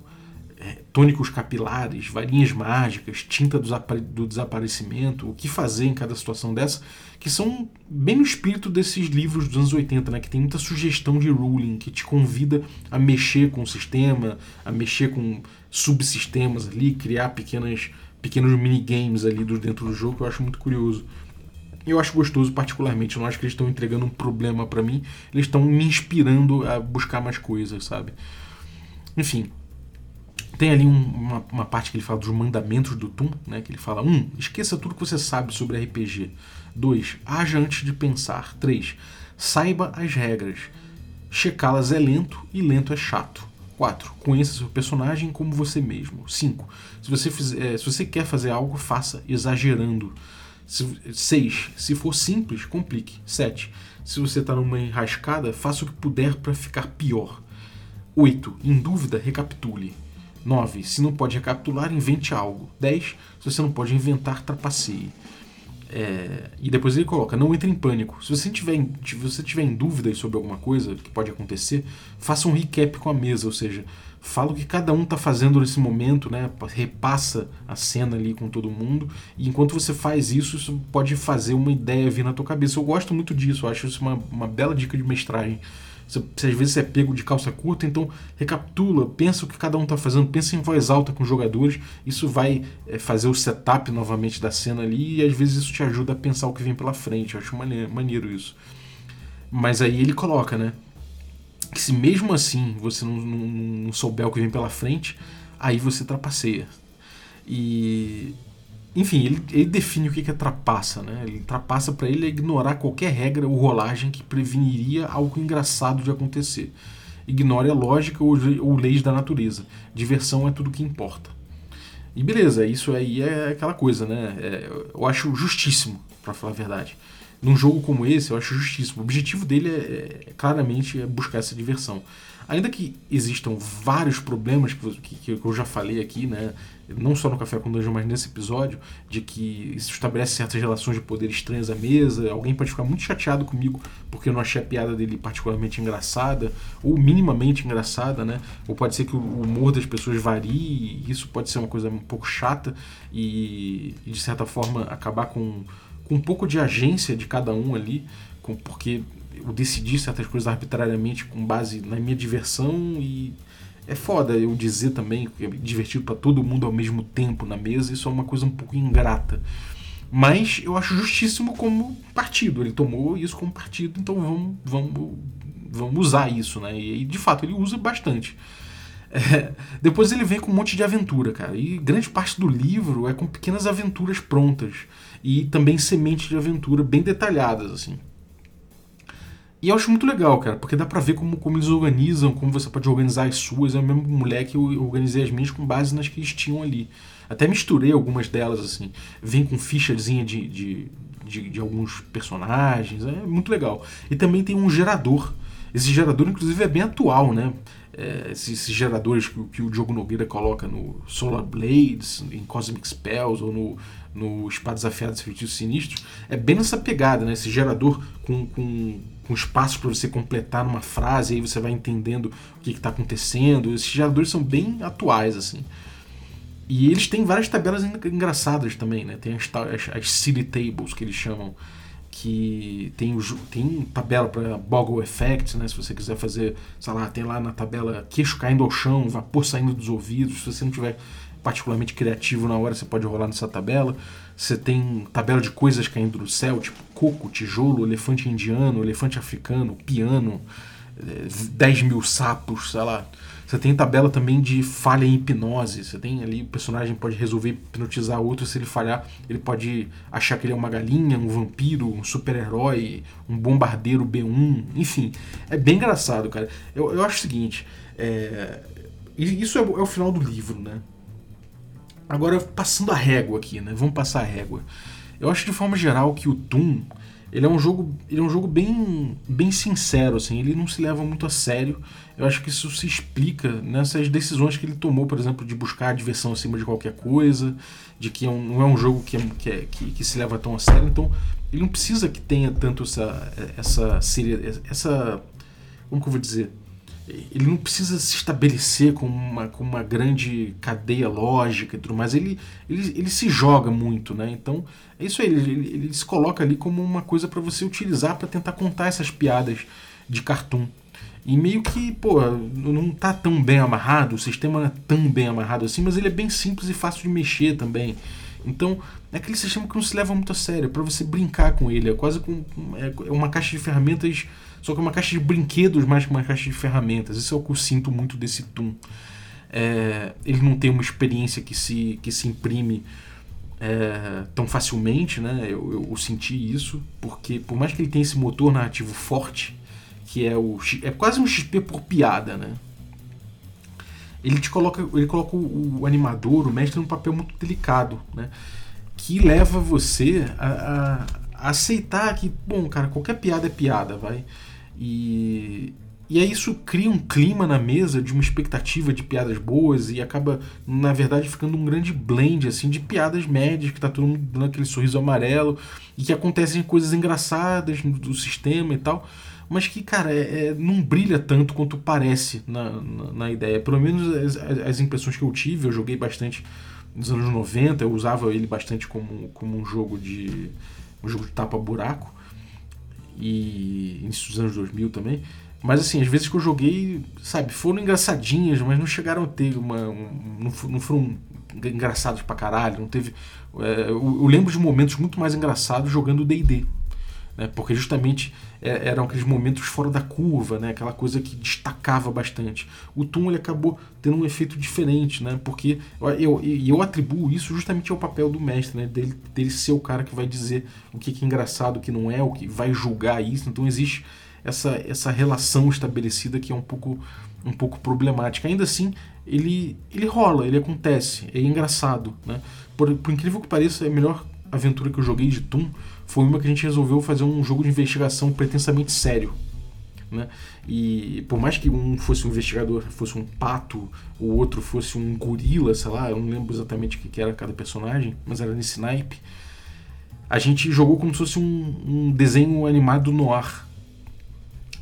tônicos capilares, varinhas mágicas, tinta do, do, desaparecimento, o que fazer em cada situação dessa, que são bem no espírito desses livros dos anos 80, né, que tem muita sugestão de ruling, que te convida a mexer com o sistema, a mexer com subsistemas ali, criar pequenas, pequenos minigames ali dentro do jogo, que eu acho muito curioso eu acho gostoso particularmente. Eu não acho que eles estão entregando um problema para mim. Eles estão me inspirando a buscar mais coisas, sabe? Enfim. Tem ali um, uma, uma, parte que ele fala dos mandamentos do Tum, né? Que ele fala: 1. Um, esqueça tudo que você sabe sobre RPG. 2. Haja antes de pensar. 3. Saiba as regras. Checá-las é lento e lento é chato. 4. Conheça seu personagem como você mesmo. 5. Se você, fizer, se você quer fazer algo, faça exagerando. 6. Se for simples, complique. 7. Se você está numa enrascada, faça o que puder para ficar pior. 8. Em dúvida, recapitule. 9. Se não pode recapitular, invente algo. 10. Se você não pode inventar, trapaceie. É, e depois ele coloca: não entre em pânico. Se você, tiver, se você tiver em dúvidas sobre alguma coisa que pode acontecer, faça um recap com a mesa, ou seja, fala o que cada um está fazendo nesse momento, né? repassa a cena ali com todo mundo, e enquanto você faz isso, isso pode fazer uma ideia vir na tua cabeça. Eu gosto muito disso, eu acho isso uma, uma bela dica de mestragem. Se, às vezes você é pego de calça curta, então recapitula, pensa o que cada um está fazendo, pensa em voz alta com os jogadores, isso vai é, fazer o setup novamente da cena ali, e às vezes isso te ajuda a pensar o que vem pela frente. Eu acho maneiro, maneiro isso. Mas aí ele coloca, né? que se mesmo assim você não, não, não souber o que vem pela frente, aí você trapaceia. E enfim, ele, ele, define o que é trapaça, né? Ele trapaça para ele é ignorar qualquer regra ou rolagem que preveniria algo engraçado de acontecer. Ignore a lógica ou, ou leis da natureza. Diversão é tudo que importa. E beleza, isso aí é aquela coisa, né? É, eu acho justíssimo, para falar a verdade num jogo como esse, eu acho justíssimo. O objetivo dele é, é claramente é buscar essa diversão. Ainda que existam vários problemas que, que, que, eu já falei aqui, né? Não só no Café com Dungeon, mas nesse episódio, de que isso estabelece certas relações de poder estranhas à mesa. Alguém pode ficar muito chateado comigo porque eu não achei a piada dele particularmente engraçada, ou minimamente engraçada, né? Ou pode ser que o humor das pessoas varie, e isso pode ser uma coisa um pouco chata e, e de certa forma, acabar com com um pouco de agência de cada um ali, com, porque eu decidi certas coisas arbitrariamente com base na minha diversão e é foda eu dizer também que é divertido para todo mundo ao mesmo tempo na mesa, isso é uma coisa um pouco ingrata. Mas eu acho justíssimo como partido, ele tomou isso como partido, então vamos, vamos, vamos usar isso, né? E de fato ele usa bastante. É, depois ele vem com um monte de aventura, cara. E grande parte do livro é com pequenas aventuras prontas. E também sementes de aventura bem detalhadas, assim. E eu acho muito legal, cara, porque dá pra ver como, como eles organizam, como você pode organizar as suas. É o mesmo moleque, eu organizei as minhas com base nas que eles tinham ali. Até misturei algumas delas, assim. Vem com fichazinha de, de, de, de alguns personagens, é muito legal. E também tem um gerador. Esse gerador, inclusive, é bem atual, né? é, esses, esses, geradores que, que, o Diogo Nogueira coloca no Solar Blades, em Cosmic Spells ou no, no Espadas Afiadas e Feitiços Sinistros, é bem nessa pegada, né? Esse gerador com, com, com espaços para você completar numa frase, aí você vai entendendo o que está acontecendo. Esses geradores são bem atuais, assim. E eles têm várias tabelas engraçadas também, né? Tem as, as, as Tables que eles chamam, que tem, tem tabela para Boggle Effect, né? Se você quiser fazer, sei lá, tem lá na tabela queixo caindo ao chão, vapor saindo dos ouvidos. Se você não tiver particularmente criativo na hora, você pode rolar nessa tabela. Você tem tabela de coisas caindo do céu, tipo coco, tijolo, elefante indiano, elefante africano, piano, 10 mil sapos, sei lá. Você tem tabela também de falha em hipnose. Você tem ali, o personagem pode resolver hipnotizar outro. Se ele falhar, ele pode achar que ele é uma galinha, um vampiro, um super-herói, um bombardeiro B1. Enfim, é bem engraçado, cara. Eu, eu acho o seguinte: é, isso é, é o final do livro, né? Agora, passando a régua aqui, né? Vamos passar a régua. Eu acho de forma geral que o Doom ele é um jogo, ele é um jogo bem, bem sincero, assim, ele não se leva muito a sério. Eu acho que isso se explica nessas decisões que ele tomou, por exemplo, de buscar a diversão acima de qualquer coisa, de que é não é um jogo que, é, que, é, que, que, se leva tão a sério. Então, ele não precisa que tenha tanto essa essa essa como que eu vou dizer? Ele não precisa se estabelecer como uma, como uma grande cadeia lógica e tudo mais. Ele, ele, ele se joga muito, né? Então, é isso aí. Ele, ele, ele se coloca ali como uma coisa para você utilizar para tentar contar essas piadas de cartoon. E meio que, pô, não tá tão bem amarrado, o sistema não é tão bem amarrado assim, mas ele é bem simples e fácil de mexer também. Então, é aquele sistema que não se leva muito a sério, é para você brincar com ele. É quase com. É uma caixa de ferramentas só que é uma caixa de brinquedos mais que uma caixa de ferramentas. Isso é o que eu sinto muito desse Toon. É, ele não tem uma experiência que se, que se imprime é, tão facilmente, né? Eu, eu, eu, senti isso, porque por mais que ele tenha esse motor narrativo forte, que é o é quase um XP por piada, né? Ele te coloca, ele coloca o, o animador, o mestre, num papel muito delicado, né? Que leva você a, a, a aceitar que, bom, cara, qualquer piada é piada, vai. E, e aí isso cria um clima na mesa de uma expectativa de piadas boas e acaba, na verdade, ficando um grande blend assim de piadas médias, que tá todo mundo dando aquele sorriso amarelo e que acontecem coisas engraçadas do sistema e tal, mas que, cara, é, é, não brilha tanto quanto parece na, na, na ideia. Pelo menos as, as, impressões que eu tive, eu joguei bastante nos anos 90, eu usava ele bastante como, como um jogo de um jogo de tapa-buraco e início dos anos 2000 também. Mas assim, às vezes que eu joguei, sabe, foram engraçadinhas, mas não chegaram a ter uma. Um, não, não foram engraçados pra caralho. Não teve. É, eu, eu, lembro de momentos muito mais engraçados jogando DD né? porque justamente é, eram aqueles momentos fora da curva, né? aquela coisa que destacava bastante. O Toon ele acabou tendo um efeito diferente, né? porque eu, eu, eu atribuo isso justamente ao papel do mestre, né? dele, dele ser o cara que vai dizer o que é engraçado, o que não é, o que vai julgar isso. Então existe essa, essa relação estabelecida que é um pouco, um pouco problemática. Ainda assim, ele, ele rola, ele acontece, é engraçado. Né? Por, por incrível que pareça, é a melhor aventura que eu joguei de Toon foi uma que a gente resolveu fazer um jogo de investigação pretensamente sério. Né? E por mais que um fosse um investigador, fosse um pato, o outro fosse um gorila, sei lá, eu não lembro exatamente o que era cada personagem, mas era nesse naipe. A gente jogou como se fosse um, um desenho animado no ar.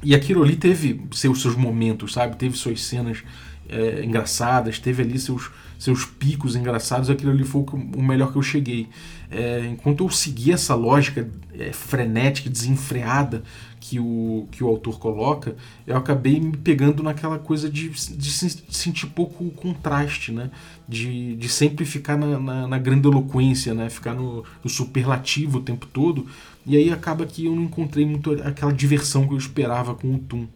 E aquilo ali teve seus, seus momentos, sabe? Teve suas cenas é, engraçadas, teve ali seus, seus picos engraçados, aquilo ali foi o melhor que eu cheguei. É, enquanto eu segui essa lógica é, frenética, desenfreada que o, que o autor coloca, eu acabei me pegando naquela coisa de, de sentir pouco contraste, né? De, de sempre ficar na, na, na grandiloquência, né? Ficar no, no superlativo o tempo todo. E aí acaba que eu não encontrei muito aquela diversão que eu esperava com o Tum.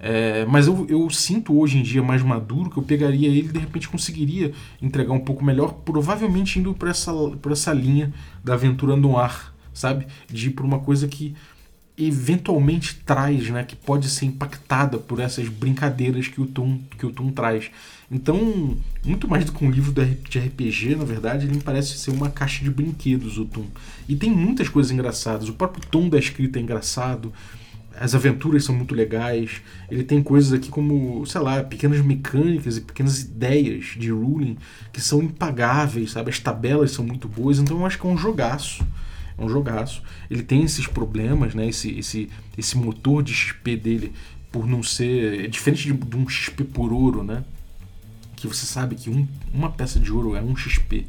É, mas eu, eu sinto hoje em dia mais maduro que eu pegaria ele e de repente conseguiria entregar um pouco melhor, provavelmente indo por essa, essa linha da aventura no ar, sabe? De ir por uma coisa que eventualmente traz, né? Que pode ser impactada por essas brincadeiras que o Tom, que o Tom traz. Então, muito mais do que um livro de RPG, na verdade, ele me parece ser uma caixa de brinquedos, o Tom. E tem muitas coisas engraçadas. O próprio tom da escrita é engraçado as aventuras são muito legais. Ele tem coisas aqui como, sei lá, pequenas mecânicas e pequenas ideias de ruling que são impagáveis, sabe? As tabelas são muito boas, então eu acho que é um jogaço. É um jogaço. Ele tem esses problemas, né? Esse, esse, esse motor de XP dele, por não ser. É diferente de, de um XP por ouro, né? Que você sabe que um, uma peça de ouro é um XP.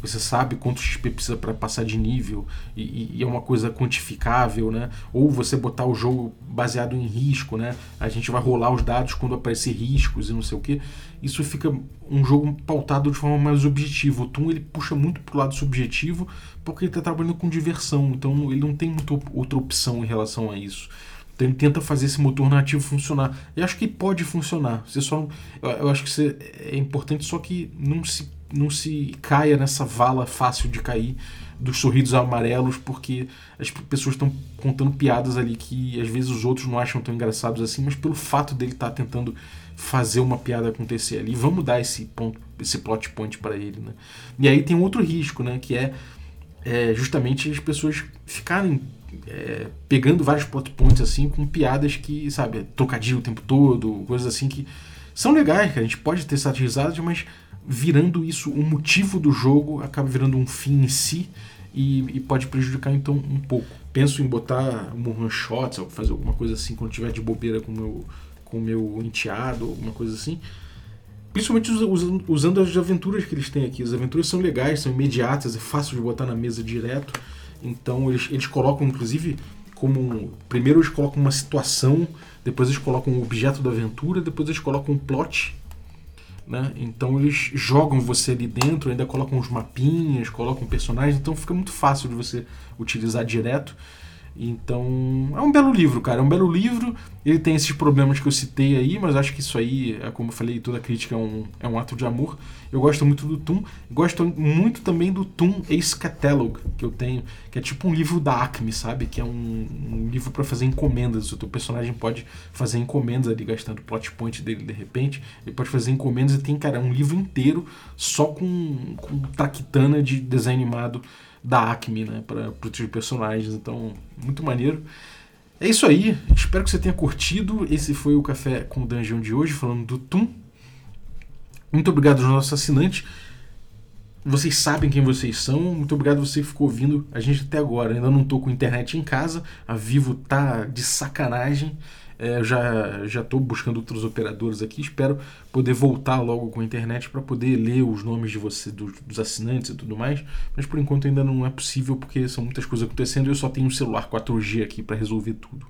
Você sabe quanto XP precisa para passar de nível e, e, é uma coisa quantificável, né? Ou você botar o jogo baseado em risco, né? A gente vai rolar os dados quando aparecer riscos e não sei o que. Isso fica um jogo pautado de forma mais objetiva. O Toon ele puxa muito pro lado subjetivo porque ele está trabalhando com diversão, então ele não tem outra opção em relação a isso. Então ele tenta fazer esse motor nativo funcionar. E acho que pode funcionar. Você só, eu acho que você, é importante só que não se, não se caia nessa vala fácil de cair dos sorrisos amarelos, porque as pessoas estão contando piadas ali que às vezes os outros não acham tão engraçados assim, mas pelo fato dele estar tá tentando fazer uma piada acontecer ali, vamos dar esse ponto, esse plot point para ele, né? E aí tem outro risco, né, que é, é justamente as pessoas ficarem é, pegando vários plot points assim com piadas que, sabe, trocadilho o tempo todo, coisas assim que são legais, que a gente pode ter satirizado, mas virando isso o motivo do jogo acaba virando um fim em si e, e pode prejudicar então um pouco. Penso em botar um one shots ou fazer alguma coisa assim quando tiver de bobeira com meu com meu enteado, alguma coisa assim. Principalmente usando, usando as aventuras que eles têm aqui. As aventuras são legais, são imediatas, é fácil de botar na mesa direto. Então eles, eles colocam, inclusive, como. Primeiro eles colocam uma situação, depois eles colocam um objeto da aventura, depois eles colocam um plot. Né? Então eles jogam você ali dentro, ainda colocam os mapinhas, colocam personagens, então fica muito fácil de você utilizar direto. Então, é um belo livro, cara. É um belo livro. Ele tem esses problemas que eu citei aí, mas acho que isso aí, é como eu falei, toda crítica é um, é um ato de amor. Eu gosto muito do Toon. Gosto muito também do Toon Ace Catalog, que eu tenho, que é tipo um livro da Acme, sabe? Que é um, um livro para fazer encomendas. O teu personagem pode fazer encomendas ali, gastando plot point dele de repente. Ele pode fazer encomendas e tem, cara, um livro inteiro só com, com traquitana de desenho animado da Acme, né, para os personagens. Então, muito maneiro. É isso aí. Espero que você tenha curtido. Esse foi o Café com o Dungeon de hoje, falando do Tum. Muito obrigado aos nossos assinantes. Vocês sabem quem vocês são. Muito obrigado você que ficou ouvindo a gente até agora. Ainda não estou com internet em casa. A Vivo tá de sacanagem. É, já já estou buscando outros operadores aqui. Espero poder voltar logo com a internet para poder ler os nomes de você, dos, dos, assinantes e tudo mais. Mas por enquanto ainda não é possível porque são muitas coisas acontecendo e eu só tenho um celular 4G aqui para resolver tudo.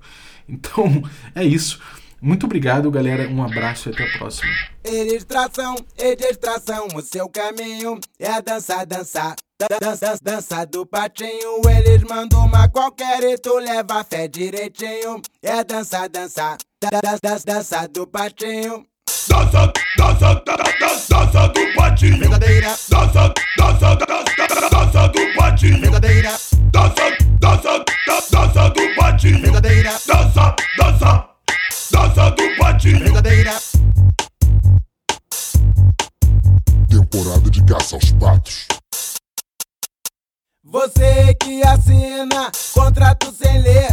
Então (laughs) é isso. Muito obrigado, galera. Um abraço e até a próxima. Ilustração distração, o seu caminho é dançar, dançar. Dança, dança do patinho, eles mandam uma qualquer e tu leva fé direitinho. É dança, dança, dança, dança do patinho. Dança, dança, dança, dança do patinho. Verdadeira. Dança, dança, dança, dança do patinho. Verdadeira. Dança, dança, dança do patinho. Verdadeira. Dança, dança, dança do patinho. Verdadeira. Temporada de caça aos patos. Você que assina contrato sem ler,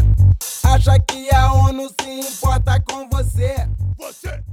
acha que a ONU se importa com você? Você